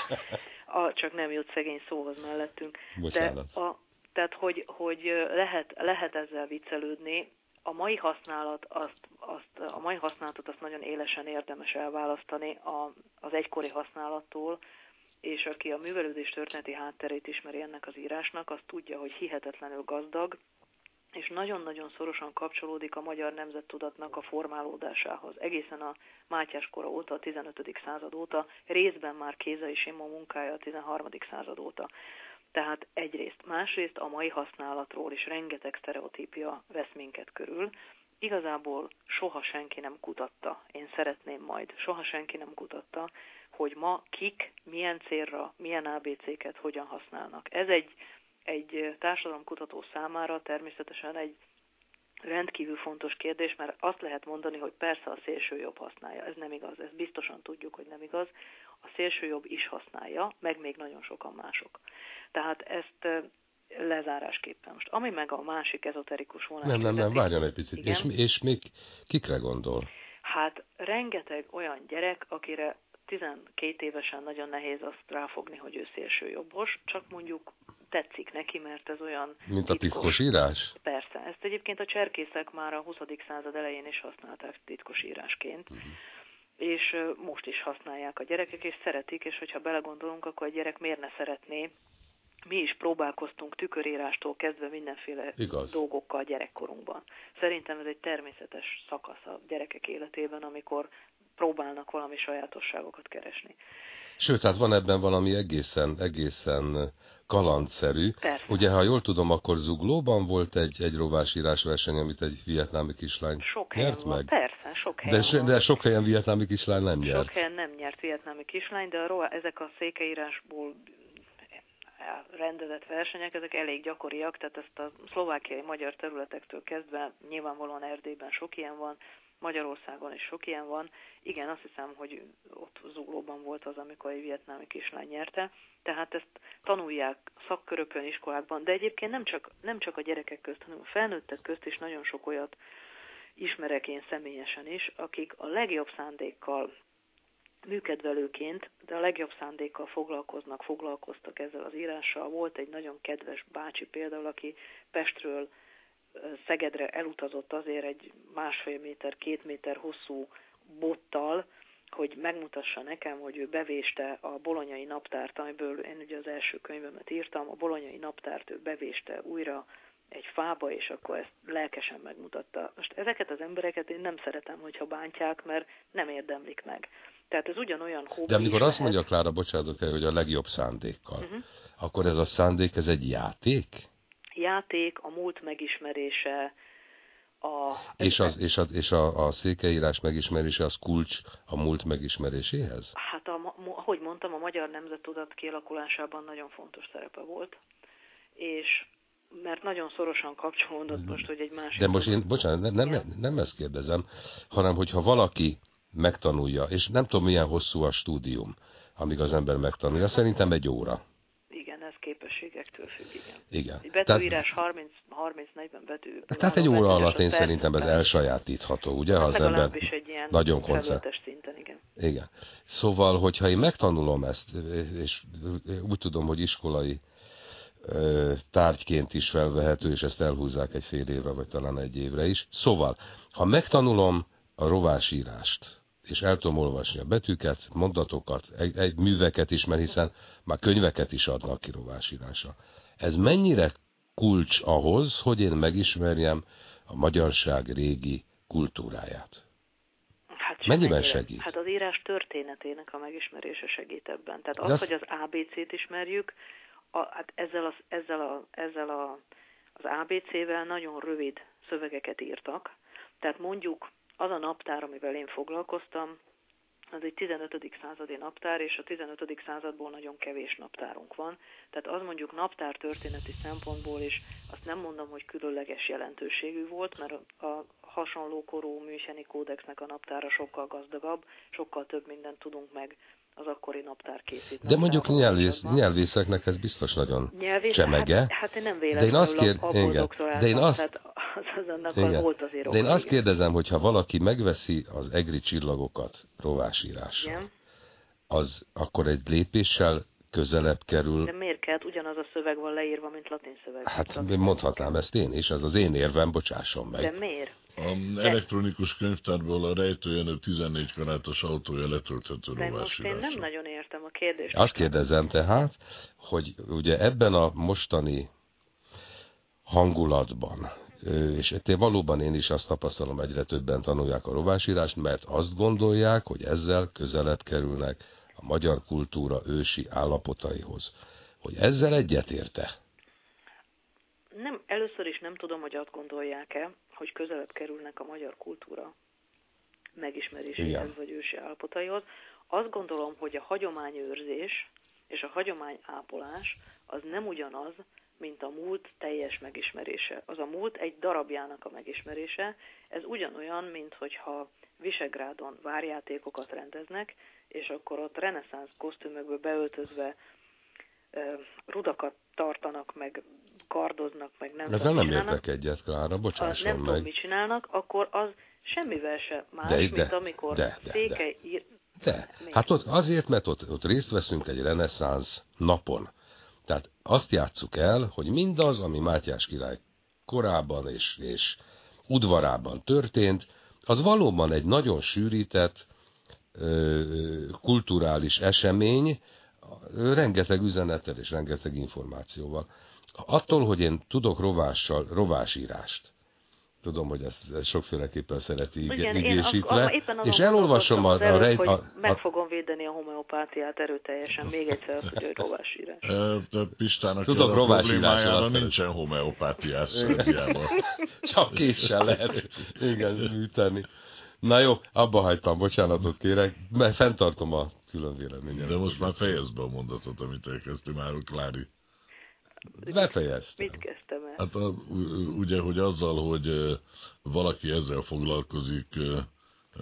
Speaker 4: A, csak nem jut szegény szóhoz mellettünk.
Speaker 2: Bocsánat.
Speaker 4: De a, tehát, hogy, hogy lehet, lehet ezzel viccelődni, a mai használat azt, azt, a mai használatot azt nagyon élesen érdemes elválasztani a, az egykori használattól, és aki a művelődés történeti hátterét ismeri ennek az írásnak, az tudja, hogy hihetetlenül gazdag, és nagyon-nagyon szorosan kapcsolódik a magyar nemzettudatnak a formálódásához. Egészen a Mátyás kora óta, a 15. század óta, részben már Kéza és Imma munkája a 13. század óta. Tehát egyrészt. Másrészt a mai használatról is rengeteg sztereotípia vesz minket körül. Igazából soha senki nem kutatta, én szeretném majd, soha senki nem kutatta, hogy ma kik, milyen célra, milyen ABC-ket hogyan használnak. Ez egy egy társadalomkutató számára természetesen egy rendkívül fontos kérdés, mert azt lehet mondani, hogy persze a szélső jobb használja. Ez nem igaz, ezt biztosan tudjuk, hogy nem igaz. A szélső jobb is használja, meg még nagyon sokan mások. Tehát ezt lezárásképpen most. Ami meg a másik ezoterikus vonás.
Speaker 2: Nem, nem, nem, várjon egy picit. És, és még kikre gondol?
Speaker 4: Hát rengeteg olyan gyerek, akire 12 évesen nagyon nehéz azt ráfogni, hogy ő szélső jobbos, csak mondjuk tetszik neki, mert ez olyan...
Speaker 2: Mint a titkos írás?
Speaker 4: Persze. Ezt egyébként a cserkészek már a 20. század elején is használták titkos írásként. Uh-huh. És most is használják a gyerekek, és szeretik, és hogyha belegondolunk, akkor a gyerek miért ne szeretné mi is próbálkoztunk tükörírástól kezdve mindenféle
Speaker 2: Igaz.
Speaker 4: dolgokkal gyerekkorunkban. Szerintem ez egy természetes szakasz a gyerekek életében, amikor próbálnak valami sajátosságokat keresni.
Speaker 2: Sőt, hát van ebben valami egészen, egészen kalandszerű.
Speaker 4: Persze.
Speaker 2: Ugye, ha jól tudom, akkor Zuglóban volt egy, egy rovásírás verseny, amit egy vietnámi kislány
Speaker 4: sok
Speaker 2: nyert
Speaker 4: van.
Speaker 2: meg.
Speaker 4: Persze, sok helyen
Speaker 2: de,
Speaker 4: van.
Speaker 2: de sok helyen vietnámi kislány nem nyert.
Speaker 4: Sok helyen nem nyert vietnámi kislány, de a rova, ezek a székeírásból rendezett versenyek, ezek elég gyakoriak, tehát ezt a szlovákiai magyar területektől kezdve nyilvánvalóan Erdélyben sok ilyen van, Magyarországon is sok ilyen van. Igen, azt hiszem, hogy ott Zuglóban volt az, amikor egy vietnámi kislány nyerte. Tehát ezt tanulják szakkörökön, iskolákban, de egyébként nem csak, nem csak a gyerekek közt, hanem a felnőttek közt is nagyon sok olyat ismerek én személyesen is, akik a legjobb szándékkal műkedvelőként, de a legjobb szándékkal foglalkoznak, foglalkoztak ezzel az írással. Volt egy nagyon kedves bácsi például, aki Pestről Szegedre elutazott azért egy másfél méter, két méter hosszú bottal, hogy megmutassa nekem, hogy ő bevéste a bolonyai naptárt, amiből én ugye az első könyvemet írtam, a bolonyai naptárt ő bevéste újra egy fába, és akkor ezt lelkesen megmutatta. Most ezeket az embereket én nem szeretem, hogyha bántják, mert nem érdemlik meg. Tehát ez ugyanolyan hobbi
Speaker 2: De amikor azt mondja Klára, bocsánat, hogy a legjobb szándékkal, uh-huh. akkor ez a szándék, ez egy játék?
Speaker 4: játék, a múlt megismerése, a...
Speaker 2: És, az, és, a, és a, a székeírás megismerése az kulcs a múlt megismeréséhez?
Speaker 4: Hát, a, ahogy mondtam, a magyar nemzettudat kialakulásában nagyon fontos szerepe volt, és mert nagyon szorosan kapcsolódott most, hogy egy másik...
Speaker 2: De most én, bocsánat, nem, nem, nem, nem ezt kérdezem, hanem hogyha valaki megtanulja, és nem tudom milyen hosszú a stúdium, amíg az ember megtanulja, szerintem egy óra
Speaker 4: képességektől függ, igen.
Speaker 2: Igen.
Speaker 4: Egy betűírás 30-40 betű.
Speaker 2: Tehát egy óra alatt én szerintem ez elsajátítható, ugye?
Speaker 4: Hát
Speaker 2: ha az ember
Speaker 4: egy ilyen
Speaker 2: nagyon koncert.
Speaker 4: szinten, igen.
Speaker 2: Igen. Szóval, hogyha én megtanulom ezt, és úgy tudom, hogy iskolai tárgyként is felvehető, és ezt elhúzzák egy fél évre, vagy talán egy évre is. Szóval, ha megtanulom a rovásírást, és el tudom olvasni a betűket, mondatokat, egy, egy műveket is, mert hiszen már könyveket is adnak ki rovásírása. Ez mennyire kulcs ahhoz, hogy én megismerjem a magyarság régi kultúráját?
Speaker 4: Hát
Speaker 2: Mennyiben segít?
Speaker 4: Hát az írás történetének a megismerése segít ebben. Tehát az, azt... hogy az ABC-t ismerjük, a, hát ezzel, az, ezzel, a, ezzel a, az ABC-vel nagyon rövid szövegeket írtak. Tehát mondjuk az a naptár, amivel én foglalkoztam, az egy 15. századi naptár, és a 15. századból nagyon kevés naptárunk van. Tehát az mondjuk naptár történeti szempontból is, azt nem mondom, hogy különleges jelentőségű volt, mert a hasonló korú műseni kódexnek a naptára sokkal gazdagabb, sokkal több mindent tudunk meg az akkori naptár készít.
Speaker 2: De mondjuk nyelvész, nyelvészeknek ez biztos nagyon Nyelvész, csemege. Hát,
Speaker 4: hát én nem véletlenül de én azt kér... igen. De én azt, az, az annak igen. volt azért
Speaker 2: De én azt kérdezem, hogy ha valaki megveszi az egri csillagokat rovásírásra, igen. az akkor egy lépéssel közelebb kerül.
Speaker 4: De miért kell? Ugyanaz a szöveg van leírva, mint latin szöveg.
Speaker 2: Hát mondhatnám ezt én is, ez az én érvem, bocsásson meg.
Speaker 4: De miért?
Speaker 1: A elektronikus könyvtárból a rejtőjenő 14 karátos autója letölthető
Speaker 4: De most én nem nagyon értem a kérdést.
Speaker 2: Azt kérdezem tehát, hogy ugye ebben a mostani hangulatban, és valóban én is azt tapasztalom, egyre többen tanulják a rovásírást, mert azt gondolják, hogy ezzel közelebb kerülnek a magyar kultúra ősi állapotaihoz. Hogy ezzel egyetérte?
Speaker 4: Nem, először is nem tudom, hogy azt gondolják-e, hogy közelebb kerülnek a magyar kultúra megismeréséhez vagy ősi állapotaihoz. Azt gondolom, hogy a hagyományőrzés és a hagyományápolás az nem ugyanaz, mint a múlt teljes megismerése. Az a múlt egy darabjának a megismerése, ez ugyanolyan, mint hogyha Visegrádon várjátékokat rendeznek, és akkor ott reneszánsz kosztümökbe beöltözve rudakat tartanak, meg kardoznak, meg nem
Speaker 2: Ezzel nem értek egyet, Klára, bocsásson
Speaker 4: nem
Speaker 2: meg.
Speaker 4: tudom, mit csinálnak, akkor az semmivel se más, de, mint de, amikor de, de, székely...
Speaker 2: De, de. hát ott azért, mert ott, ott részt veszünk egy reneszánsz napon. Tehát azt játsszuk el, hogy mindaz, ami Mátyás király korában és, és udvarában történt, az valóban egy nagyon sűrített, kulturális esemény, rengeteg üzenettel és rengeteg információval. Attól, hogy én tudok rovással, rovásírást, tudom, hogy ezt, ezt sokféleképpen szereti Igen, igésítve, és elolvasom a, a, a,
Speaker 4: rej, a, meg fogom védeni a homeopátiát erőteljesen, még egyszer hogy rovásírás.
Speaker 1: Pistának Tudok rovásírásra nincsen homeopátiás [LAUGHS]
Speaker 2: Csak késsel lehet igen, műteni. Na jó, abba hagytam, bocsánatot kérek, mert fenntartom a külön véleményem.
Speaker 1: De most már fejezd be a mondatot, amit elkezdtem már, Klári.
Speaker 2: Befejeztem.
Speaker 4: Mit kezdtem el?
Speaker 1: Hát a, ugye, hogy azzal, hogy valaki ezzel foglalkozik,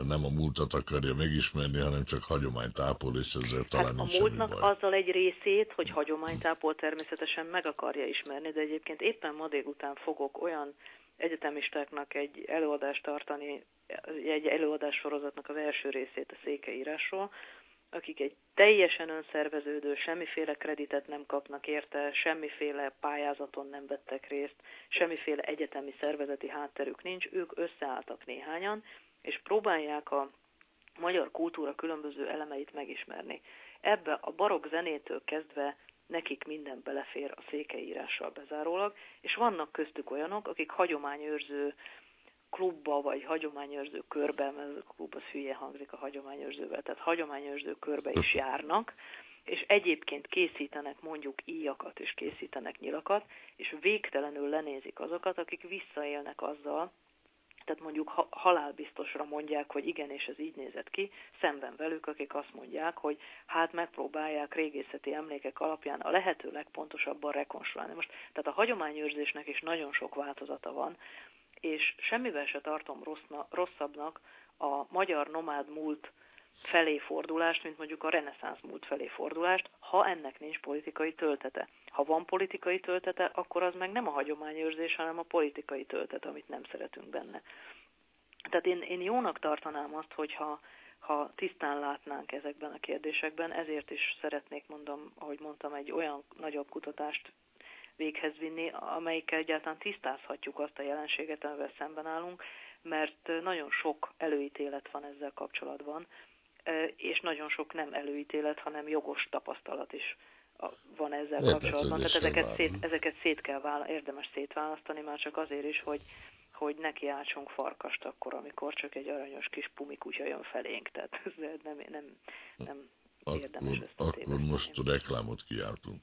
Speaker 1: nem a múltat akarja megismerni, hanem csak hagyományt ápol, és ezzel talán hát
Speaker 4: a múltnak baj. azzal egy részét, hogy hagyományt ápol, természetesen meg akarja ismerni, de egyébként éppen ma délután fogok olyan egyetemistáknak egy előadást tartani, egy előadás sorozatnak az első részét a székeírásról, akik egy teljesen önszerveződő, semmiféle kreditet nem kapnak érte, semmiféle pályázaton nem vettek részt, semmiféle egyetemi szervezeti hátterük nincs, ők összeálltak néhányan, és próbálják a magyar kultúra különböző elemeit megismerni. Ebbe a barokk zenétől kezdve nekik minden belefér a székeírással bezárólag, és vannak köztük olyanok, akik hagyományőrző klubba vagy hagyományőrző körbe, mert a klub az hülye hangzik a hagyományőrzővel, tehát hagyományőrző körbe is járnak, és egyébként készítenek mondjuk íjakat és készítenek nyilakat, és végtelenül lenézik azokat, akik visszaélnek azzal, tehát mondjuk ha, halálbiztosra mondják, hogy igen, és ez így nézett ki, szemben velük, akik azt mondják, hogy hát megpróbálják régészeti emlékek alapján a lehető legpontosabban rekonstruálni. Most, tehát a hagyományőrzésnek is nagyon sok változata van, és semmivel se tartom rosszna, rosszabbnak a magyar nomád múlt felé fordulást, mint mondjuk a reneszánsz múlt felé fordulást, ha ennek nincs politikai töltete. Ha van politikai töltete, akkor az meg nem a hagyományőrzés, hanem a politikai töltet, amit nem szeretünk benne. Tehát én, én jónak tartanám azt, hogyha ha tisztán látnánk ezekben a kérdésekben, ezért is szeretnék, mondom, ahogy mondtam, egy olyan nagyobb kutatást véghez vinni, amelyikkel egyáltalán tisztázhatjuk azt a jelenséget, amivel szemben állunk, mert nagyon sok előítélet van ezzel kapcsolatban, és nagyon sok nem előítélet, hanem jogos tapasztalat is van ezzel kapcsolatban. Tehát ezeket szét, ezeket szét kell vála, érdemes szétválasztani, már csak azért is, hogy, hogy neki átssunk farkast akkor, amikor csak egy aranyos kis pumikutya jön felénk. Tehát ez nem, nem, nem érdemes
Speaker 1: akkor, ezt a Akkor most reklámot kiáltunk.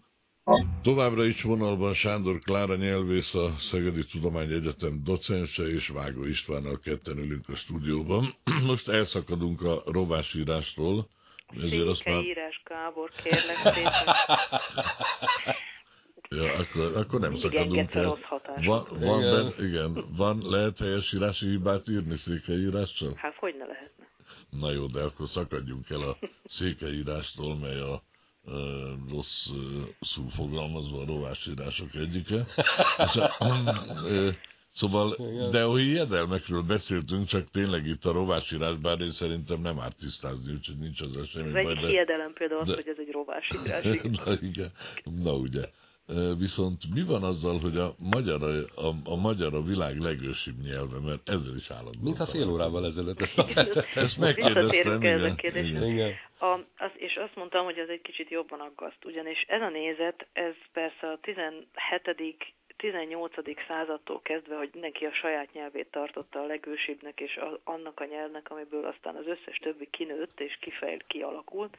Speaker 1: Továbbra is vonalban Sándor Klára nyelvész, a Szegedi Tudományegyetem docense és Vágó Istvánnal ketten ülünk a stúdióban. [CLEARS THROAT] Most elszakadunk a rovásírástól.
Speaker 4: Ezért azt már... írás, Gábor, kérlek szépen. [LAUGHS]
Speaker 1: Ja, akkor, akkor nem igen, szakadunk el. Van, van igen. Ben, igen, van, lehet helyesírási hibát írni székelyírással?
Speaker 4: Hát hogy ne lehetne.
Speaker 1: Na jó, de akkor szakadjunk el a székelyírástól, mely a rossz szó fogalmazva a rovásírások egyike. És a, Szóval, Igen. de a hiedelmekről beszéltünk, csak tényleg itt a rovásírás, bár én szerintem nem árt tisztázni, úgyhogy nincs az semmi
Speaker 4: baj. Egy hiedelem például de... az, hogy ez egy rovásírás. [LAUGHS]
Speaker 1: Na igen, na ugye. Viszont mi van azzal, hogy a magyar a, a, a magyar a világ legősibb nyelve, mert ezzel is állandóan.
Speaker 2: Mint a fél órával ezelőtt ezt,
Speaker 1: ezt megkérdeztem. Igen.
Speaker 4: Igen. igen. A, az, és azt mondtam, hogy ez egy kicsit jobban aggaszt, ugyanis ez a nézet, ez persze a 17 18. századtól kezdve, hogy neki a saját nyelvét tartotta a legősibbnek, és a, annak a nyelvnek, amiből aztán az összes többi kinőtt és kifejl, kialakult,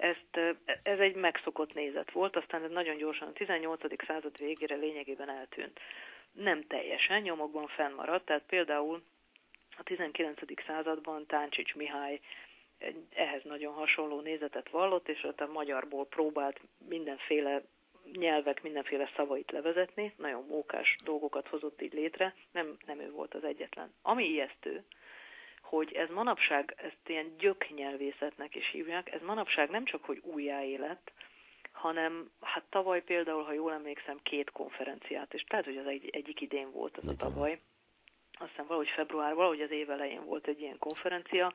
Speaker 4: ezt, ez egy megszokott nézet volt, aztán ez nagyon gyorsan a 18. század végére lényegében eltűnt. Nem teljesen, nyomokban fennmaradt, tehát például a 19. században Táncsics Mihály ehhez nagyon hasonló nézetet vallott, és ott a magyarból próbált mindenféle nyelvek mindenféle szavait levezetni, nagyon mókás dolgokat hozott így létre, nem, nem ő volt az egyetlen. Ami ijesztő, hogy ez manapság, ezt ilyen gyöknyelvészetnek is hívják, ez manapság nem csak, hogy újjáélet, hanem hát tavaly például, ha jól emlékszem, két konferenciát, és tehát, hogy az egy, egyik idén volt ez a tavaly, azt hiszem valahogy február, valahogy az év elején volt egy ilyen konferencia,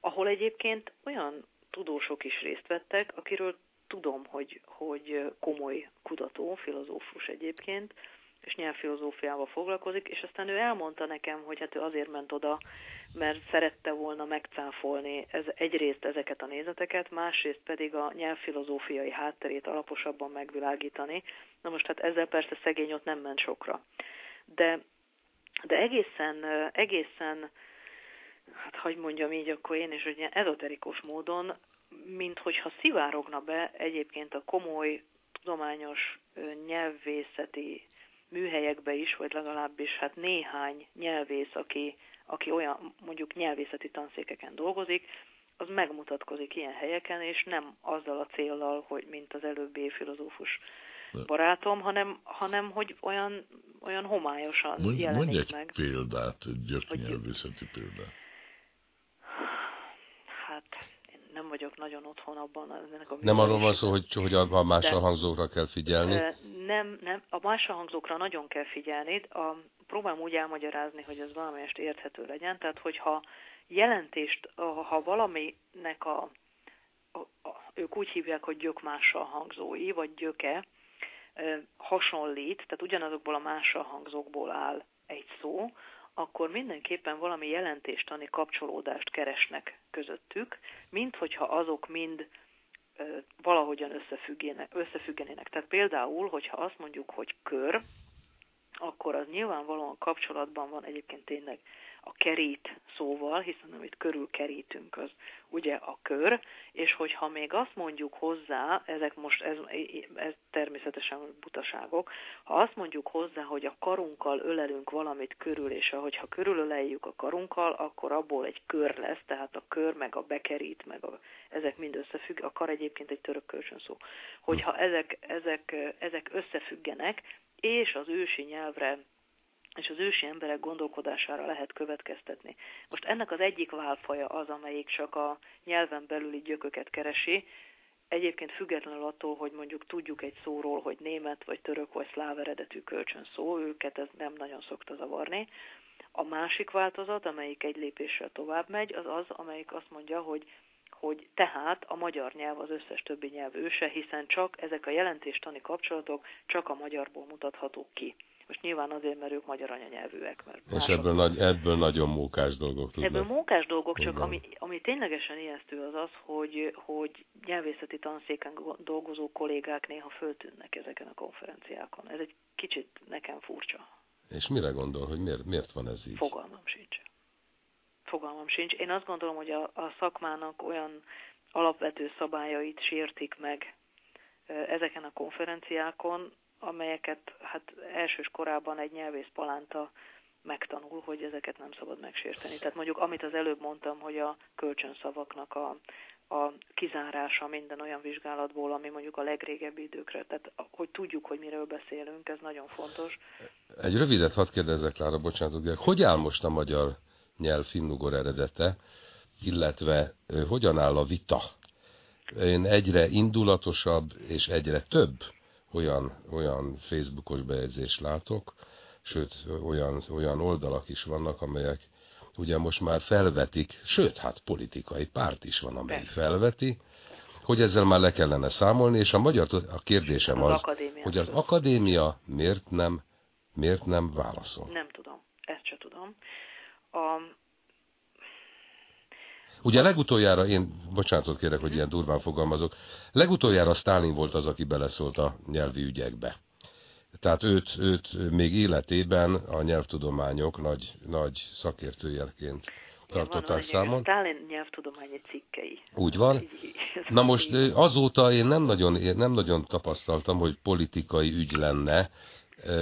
Speaker 4: ahol egyébként olyan tudósok is részt vettek, akiről tudom, hogy, hogy komoly kutató, filozófus egyébként, és nyelvfilozófiával foglalkozik, és aztán ő elmondta nekem, hogy hát ő azért ment oda, mert szerette volna megcáfolni ez, egyrészt ezeket a nézeteket, másrészt pedig a nyelvfilozófiai hátterét alaposabban megvilágítani. Na most hát ezzel persze szegény ott nem ment sokra. De, de egészen, egészen, hát hogy mondjam így, akkor én is, hogy ezoterikus módon, mint hogyha szivárogna be egyébként a komoly tudományos nyelvészeti műhelyekbe is, vagy legalábbis hát néhány nyelvész, aki, aki olyan mondjuk nyelvészeti tanszékeken dolgozik, az megmutatkozik ilyen helyeken, és nem azzal a céllal, hogy mint az előbbi filozófus barátom, hanem, hanem hogy olyan, olyan homályosan mondj, jelenik mondj
Speaker 1: egy meg. példát, egy gyöknyelvészeti példát.
Speaker 4: Hát nem vagyok nagyon otthon abban. Ennek a
Speaker 2: nem arról van szó, hogy, hogy a mással hangzókra kell figyelni?
Speaker 4: Nem, nem, a mással hangzókra nagyon kell figyelni. A, próbálom úgy elmagyarázni, hogy ez valamelyest érthető legyen. Tehát, hogyha jelentést, ha valaminek a, a, a ők úgy hívják, hogy gyökmással hangzói, vagy gyöke, hasonlít, tehát ugyanazokból a mással hangzókból áll egy szó, akkor mindenképpen valami jelentéstani kapcsolódást keresnek közöttük, mint hogyha azok mind valahogyan összefüggenének. Tehát például, hogyha azt mondjuk, hogy kör, akkor az nyilvánvalóan kapcsolatban van egyébként tényleg a kerít szóval, hiszen amit körül kerítünk, az ugye a kör, és hogyha még azt mondjuk hozzá, ezek most, ez, ez természetesen butaságok, ha azt mondjuk hozzá, hogy a karunkkal ölelünk valamit körül, és ahogyha körülöleljük a karunkkal, akkor abból egy kör lesz, tehát a kör, meg a bekerít, meg a, ezek mind összefügg, a kar egyébként egy török kölcsön szó. Hogyha ezek, ezek, ezek összefüggenek, és az ősi nyelvre és az ősi emberek gondolkodására lehet következtetni. Most ennek az egyik válfaja az, amelyik csak a nyelven belüli gyököket keresi, egyébként függetlenül attól, hogy mondjuk tudjuk egy szóról, hogy német, vagy török, vagy szláv eredetű kölcsön szó, őket ez nem nagyon szokta zavarni. A másik változat, amelyik egy lépéssel tovább megy, az az, amelyik azt mondja, hogy hogy tehát a magyar nyelv az összes többi nyelv őse, hiszen csak ezek a jelentéstani kapcsolatok csak a magyarból mutathatók ki. Most nyilván azért, mert ők magyar anyanyelvűek. Mert
Speaker 2: És ebből, nagy, ebből nagyon mókás dolgok tudnak.
Speaker 4: Ebből mókás dolgok, csak ami, ami ténylegesen ijesztő az az, hogy, hogy nyelvészeti tanszéken dolgozó kollégák néha föltűnnek ezeken a konferenciákon. Ez egy kicsit nekem furcsa.
Speaker 2: És mire gondol, hogy miért, miért van ez így?
Speaker 4: Fogalmam sincs. Fogalmam sincs. Én azt gondolom, hogy a, a szakmának olyan alapvető szabályait sértik meg ezeken a konferenciákon, amelyeket hát elsős korában egy nyelvész palánta megtanul, hogy ezeket nem szabad megsérteni. Tehát mondjuk, amit az előbb mondtam, hogy a kölcsönszavaknak a, a kizárása minden olyan vizsgálatból, ami mondjuk a legrégebbi időkre, tehát hogy tudjuk, hogy miről beszélünk, ez nagyon fontos.
Speaker 2: Egy rövidet hadd kérdezzek, Lára, bocsánat, hogy áll most a magyar nyelv finnugor eredete, illetve hogyan áll a vita? Én egyre indulatosabb és egyre több olyan, olyan Facebookos bejegyzést látok, sőt, olyan, olyan oldalak is vannak, amelyek ugye most már felvetik, sőt, hát politikai párt is van, amely felveti, hogy ezzel már le kellene számolni, és a magyar a kérdésem az, az hogy az akadémia miért nem, miért nem válaszol?
Speaker 4: Nem tudom, ezt se tudom. A...
Speaker 2: Ugye legutoljára, én bocsánatot kérek, hogy ilyen durván fogalmazok, legutoljára Stálin volt az, aki beleszólt a nyelvi ügyekbe. Tehát őt, őt még életében a nyelvtudományok nagy, nagy szakértőjeként tartották számon.
Speaker 4: Stalin nyelvtudományi cikkei.
Speaker 2: Úgy van. Na most azóta én nem nagyon, én nem nagyon tapasztaltam, hogy politikai ügy lenne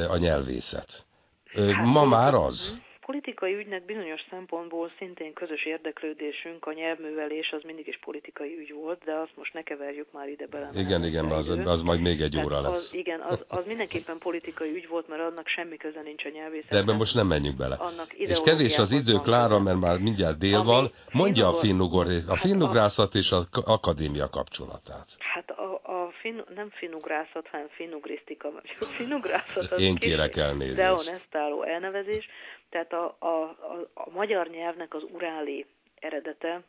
Speaker 2: a nyelvészet. Hát, Ma már az.
Speaker 4: Politikai ügynek bizonyos szempontból szintén közös érdeklődésünk, a nyelvművelés az mindig is politikai ügy volt, de azt most ne keverjük már ide bele.
Speaker 2: Igen, igen, az, az majd még egy óra lesz.
Speaker 4: Az, igen, az, az mindenképpen politikai ügy volt, mert annak semmi köze nincs a nyelvészethez.
Speaker 2: De ebben most nem menjünk bele. Annak és kevés az idő, Klára, mert már mindjárt dél van. Mondja a finnugor, a hát finnugrászat és az akadémia kapcsolatát.
Speaker 4: Hát a, a fin, nem finnugrászat, hanem finnugrisztika. A finnugrászat az
Speaker 2: Én kérek elnézést.
Speaker 4: Deonestáló elnevezés. Tehát a, a, a, a magyar nyelvnek az uráli eredete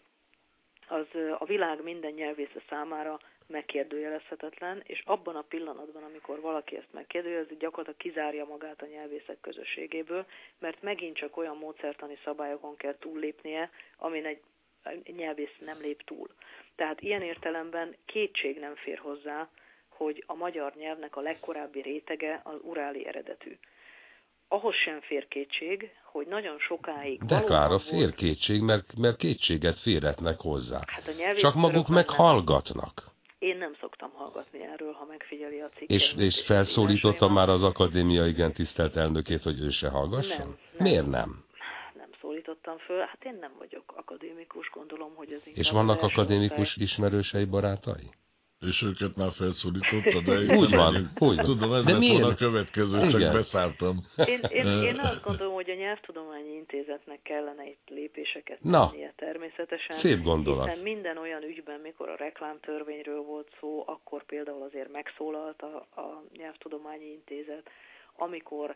Speaker 4: az a világ minden nyelvésze számára megkérdőjelezhetetlen, és abban a pillanatban, amikor valaki ezt megkérdőjelezi, gyakorlatilag kizárja magát a nyelvészek közösségéből, mert megint csak olyan módszertani szabályokon kell túllépnie, amin egy nyelvész nem lép túl. Tehát ilyen értelemben kétség nem fér hozzá, hogy a magyar nyelvnek a legkorábbi rétege az uráli eredetű ahhoz sem fér kétség, hogy nagyon sokáig...
Speaker 2: De Klára, fér kétség, mert, mert kétséget férhetnek hozzá. Hát a Csak maguk meg hallgatnak.
Speaker 4: Én nem szoktam hallgatni erről, ha megfigyeli a cikket.
Speaker 2: És, és felszólította már az akadémia igen tisztelt elnökét, hogy ő se hallgasson? Nem, nem. Miért nem?
Speaker 4: Nem szólítottam föl. Hát én nem vagyok akadémikus, gondolom, hogy az
Speaker 2: És vannak akadémikus ismerősei, barátai?
Speaker 1: És őket már felszólította, de [LAUGHS]
Speaker 2: úgy van, úgy van.
Speaker 1: Tudom, ez de lett volna a következő, Igen. csak beszálltam.
Speaker 4: Én, én, [LAUGHS] én azt gondolom, hogy a Nyelvtudományi Intézetnek kellene itt lépéseket Na, tennie természetesen.
Speaker 2: Szép gondolat.
Speaker 4: Hiszen minden olyan ügyben, mikor a reklámtörvényről volt szó, akkor például azért megszólalt a, a Nyelvtudományi Intézet, amikor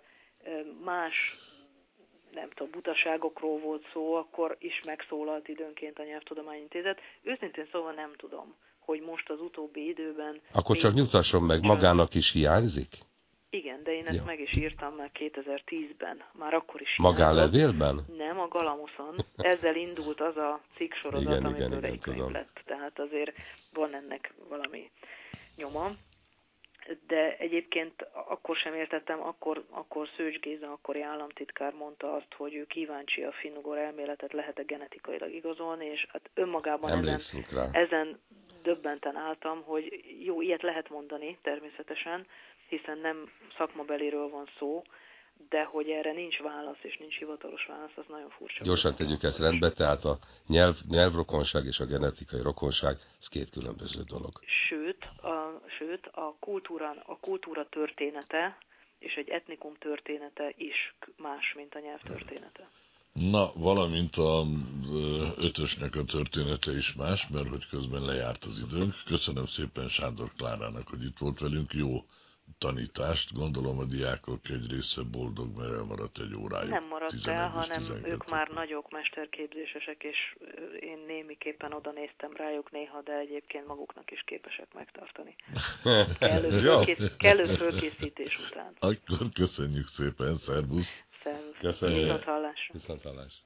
Speaker 4: más nem tudom, butaságokról volt szó, akkor is megszólalt időnként a Nyelvtudományi Intézet. Őszintén szóval nem tudom hogy most az utóbbi időben...
Speaker 2: Akkor csak nyugtasson meg, magának is hiányzik?
Speaker 4: Igen, de én ezt ja. meg is írtam már 2010-ben, már akkor is
Speaker 2: Magánlevélben?
Speaker 4: Nem, a Galamuszon. Ezzel indult az a cikksorozat, igen, amiből igen, tudom. lett. Tehát azért van ennek valami nyoma de egyébként akkor sem értettem, akkor, akkor Szőcs Géza, akkori államtitkár mondta azt, hogy ő kíváncsi a finnugor elméletet lehet-e genetikailag igazolni, és hát önmagában ezen, rá. ezen döbbenten álltam, hogy jó, ilyet lehet mondani természetesen, hiszen nem szakmabeliről van szó, de hogy erre nincs válasz, és nincs hivatalos válasz, az nagyon furcsa.
Speaker 2: Gyorsan tegyük ezt rendbe, tehát a nyelv, nyelvrokonság és a genetikai rokonság, ez két különböző dolog.
Speaker 4: Sőt, a, sőt a, kultúra, a kultúra története és egy etnikum története is más, mint a nyelv története.
Speaker 1: Na, valamint a ötösnek a története is más, mert hogy közben lejárt az időnk. Köszönöm szépen Sándor Klárának, hogy itt volt velünk. Jó tanítást. Gondolom a diákok egy része boldog, mert elmaradt egy órájuk.
Speaker 4: Nem maradt el, hanem 12. ők már nagyok mesterképzésesek, és én némiképpen oda néztem rájuk néha, de egyébként maguknak is képesek megtartani. [LAUGHS] Kellő, fölkész, kellő fölkészítés után.
Speaker 1: Akkor köszönjük szépen, szervusz!
Speaker 4: Szervusz! Köszönjük! Viszont hallásra!
Speaker 2: Viszont hallásra!